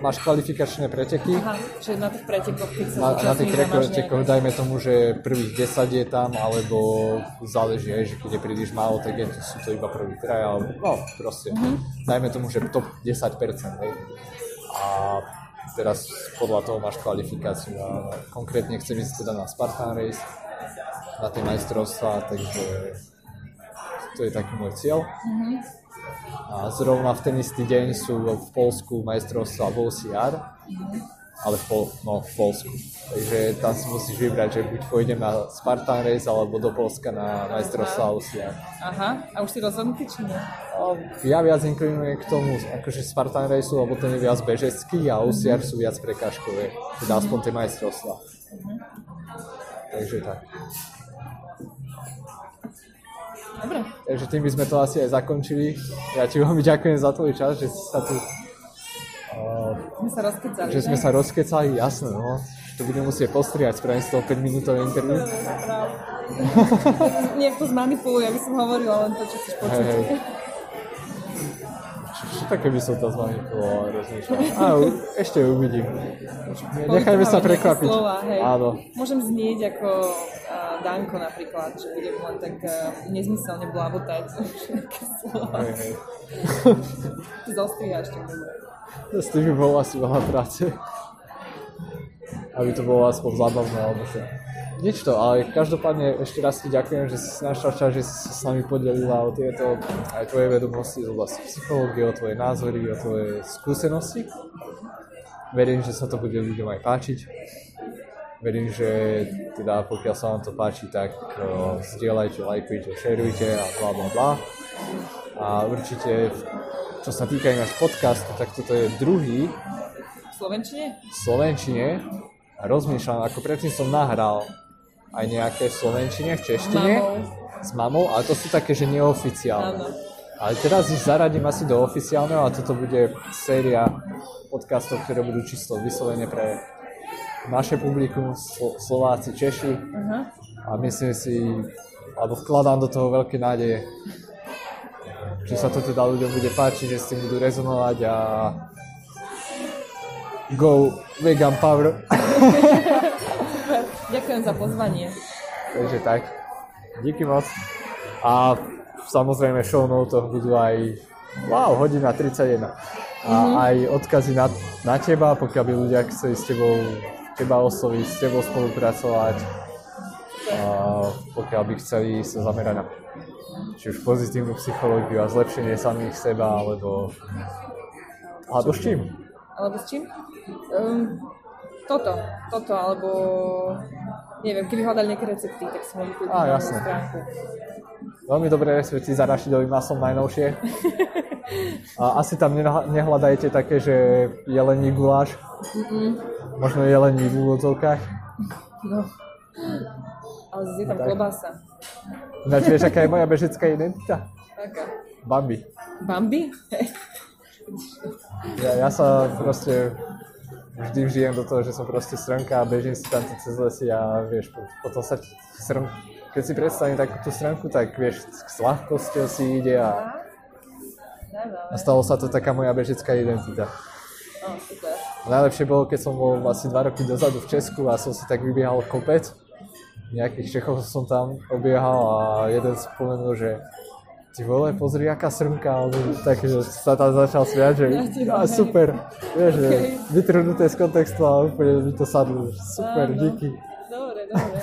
máš kvalifikačné preteky, Aha, že na tých pretekoch, keď sa na, na tých pretekoch dajme tomu, že prvých 10 je tam, alebo záleží aj, že keď je príliš málo, tak je, sú to iba prvý traja, alebo no proste, dajme tomu, že top 10%, hej. A teraz podľa toho máš kvalifikáciu a konkrétne chcem ísť teda na Spartan Race, na tie majstrovstvá, takže to je taký môj cieľ. A zrovna v ten istý deň sú v Polsku majstrovstvá v OCR, ale v, Pol, no, v Polsku. Takže tam si musíš vybrať, že buď pôjdem na Spartan Race alebo do Polska na majstrovstvá OCR. Aha, a už si rozhodnutý, či nie? Ja viac inklinujem k tomu, akože Spartan Race, lebo ten je viac bežecký a OCR sú viac prekážkové, teda aspoň tie majstrovstvá. Takže tak. Dobre. Takže tým by sme to asi aj zakončili. Ja ti veľmi ďakujem za tvoj čas, že si sa tu uh, My sa rozkecali, že sme sa rozkecali, jasné, no. To budem musieť postriať, spravím z toho 5 minútové interview. Nejak to zmanipuluj, aby som hovorila len to, čo chceš počuť. hej. Čo, čo také by som to zmanipuloval, rozmýšľam. Á, u- ešte uvidím. Nechajme sa prekvapiť. Slova, hej. Áno. Môžem znieť ako uh, Danko napríklad, že budem len tak uh, nezmyselne blabotať nejaké slova. Hej, hej. Ty zostriháš tak dobre. S tým by bolo asi veľa práce. Aby to bolo aspoň zábavné, alebo čo. Nič to, ale každopádne ešte raz ti ďakujem, že si našla čas, že si sa s nami podelila o tieto aj tvoje vedomosti z oblasti psychológie, o tvoje názory, o tvoje skúsenosti. Verím, že sa to bude ľuďom aj páčiť. Verím, že teda pokiaľ sa vám to páči, tak uh, zdieľajte, lajkujte, šerujte a bla bla bla. A určite, čo sa týka ináč podcastu, tak toto je druhý V Slovenčine? v Slovenčine. A rozmýšľam, ako predtým som nahral aj nejaké v Slovenčine, v češtine. Mamou. S mamou, ale to sú také, že neoficiálne. Áno. Ale teraz ich zaradím asi do oficiálneho a toto bude séria podcastov, ktoré budú čisto vyslovene pre naše publikum, Slo- Slováci, Češi. Aha. A myslím si, alebo vkladám do toho veľké nádeje, že sa to teda ľuďom bude páčiť, že s tým budú rezonovať a go vegan power. Ďakujem za pozvanie. Takže tak. Díky moc. A samozrejme show notoch budú aj wow, hodina 31. A aj odkazy na, na teba, pokiaľ by ľudia chceli s tebou teba osloviť, s tebou spolupracovať. A pokiaľ by chceli sa zamerať na či už pozitívnu psychológiu a zlepšenie samých seba, alebo alebo s čím? Alebo s čím? Um, toto, toto, alebo neviem, keby hľadali nejaké recepty, tak si mohli kúpiť Á, stránku. Veľmi dobré recepty s arašidovým maslom najnovšie. A asi tam nehľa- nehľadajte také, že jelení guláš. Možno jelení v úvodzovkách. No. Ale je tam tak. klobása. Ináč vieš, aká je moja bežická identita? Taká. Bambi. Bambi? Ja, ja sa proste vždy vžijem do toho, že som proste strnka a bežím si tam cez lesy a vieš, po- potom sa strn... keď si predstavím takú tú strnku, tak vieš, s ľahkosťou si ide a, a stalo sa to taká moja bežická identita. Super. A najlepšie bolo, keď som bol asi dva roky dozadu v Česku a som si tak vybiehal kopec. Nejakých Čechov som tam obiehal a jeden spomenul, že ty vole, pozri, aká srnka, alebo tak, že sa tam začal smiať, že a super, vieš, že vytrhnuté z kontextu a úplne mi to sadlo, super, Áno. díky. Dobre, dobre.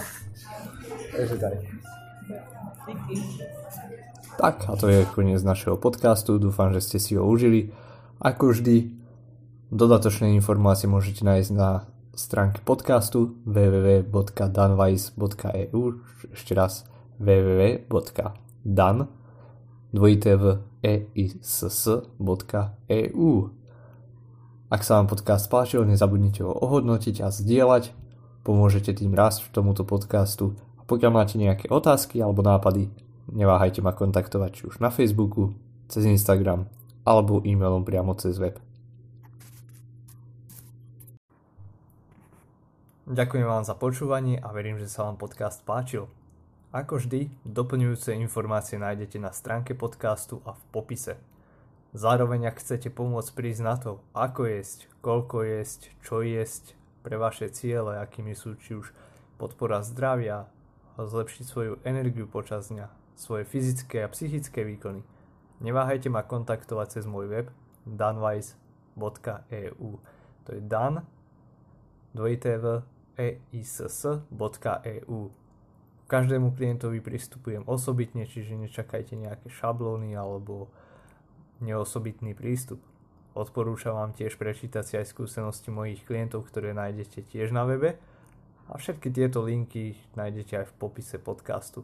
Takže tak. Díky. Tak a to je koniec našeho podcastu, dúfam, že ste si ho užili. Ako vždy, dodatočné informácie môžete nájsť na stránke podcastu www.danwise.eu ešte raz www.dan dvojité v eiss.eu Ak sa vám podcast páčil, nezabudnite ho ohodnotiť a zdieľať. Pomôžete tým rásť tomuto podcastu. A pokiaľ máte nejaké otázky alebo nápady, neváhajte ma kontaktovať či už na Facebooku, cez Instagram alebo e-mailom priamo cez web. Ďakujem vám za počúvanie a verím, že sa vám podcast páčil. Ako vždy, doplňujúce informácie nájdete na stránke podcastu a v popise. Zároveň ak chcete pomôcť prísť na to, ako jesť, koľko jesť, čo jesť pre vaše ciele, akými sú či už podpora zdravia, zlepšiť svoju energiu počas dňa, svoje fyzické a psychické výkony, neváhajte ma kontaktovať cez môj web danwise.eu To je dan dvojité v eiss.eu Každému klientovi pristupujem osobitne, čiže nečakajte nejaké šablóny alebo neosobitný prístup. Odporúčam vám tiež prečítať si aj skúsenosti mojich klientov, ktoré nájdete tiež na webe a všetky tieto linky nájdete aj v popise podcastu.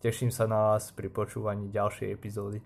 Teším sa na vás pri počúvaní ďalšej epizódy.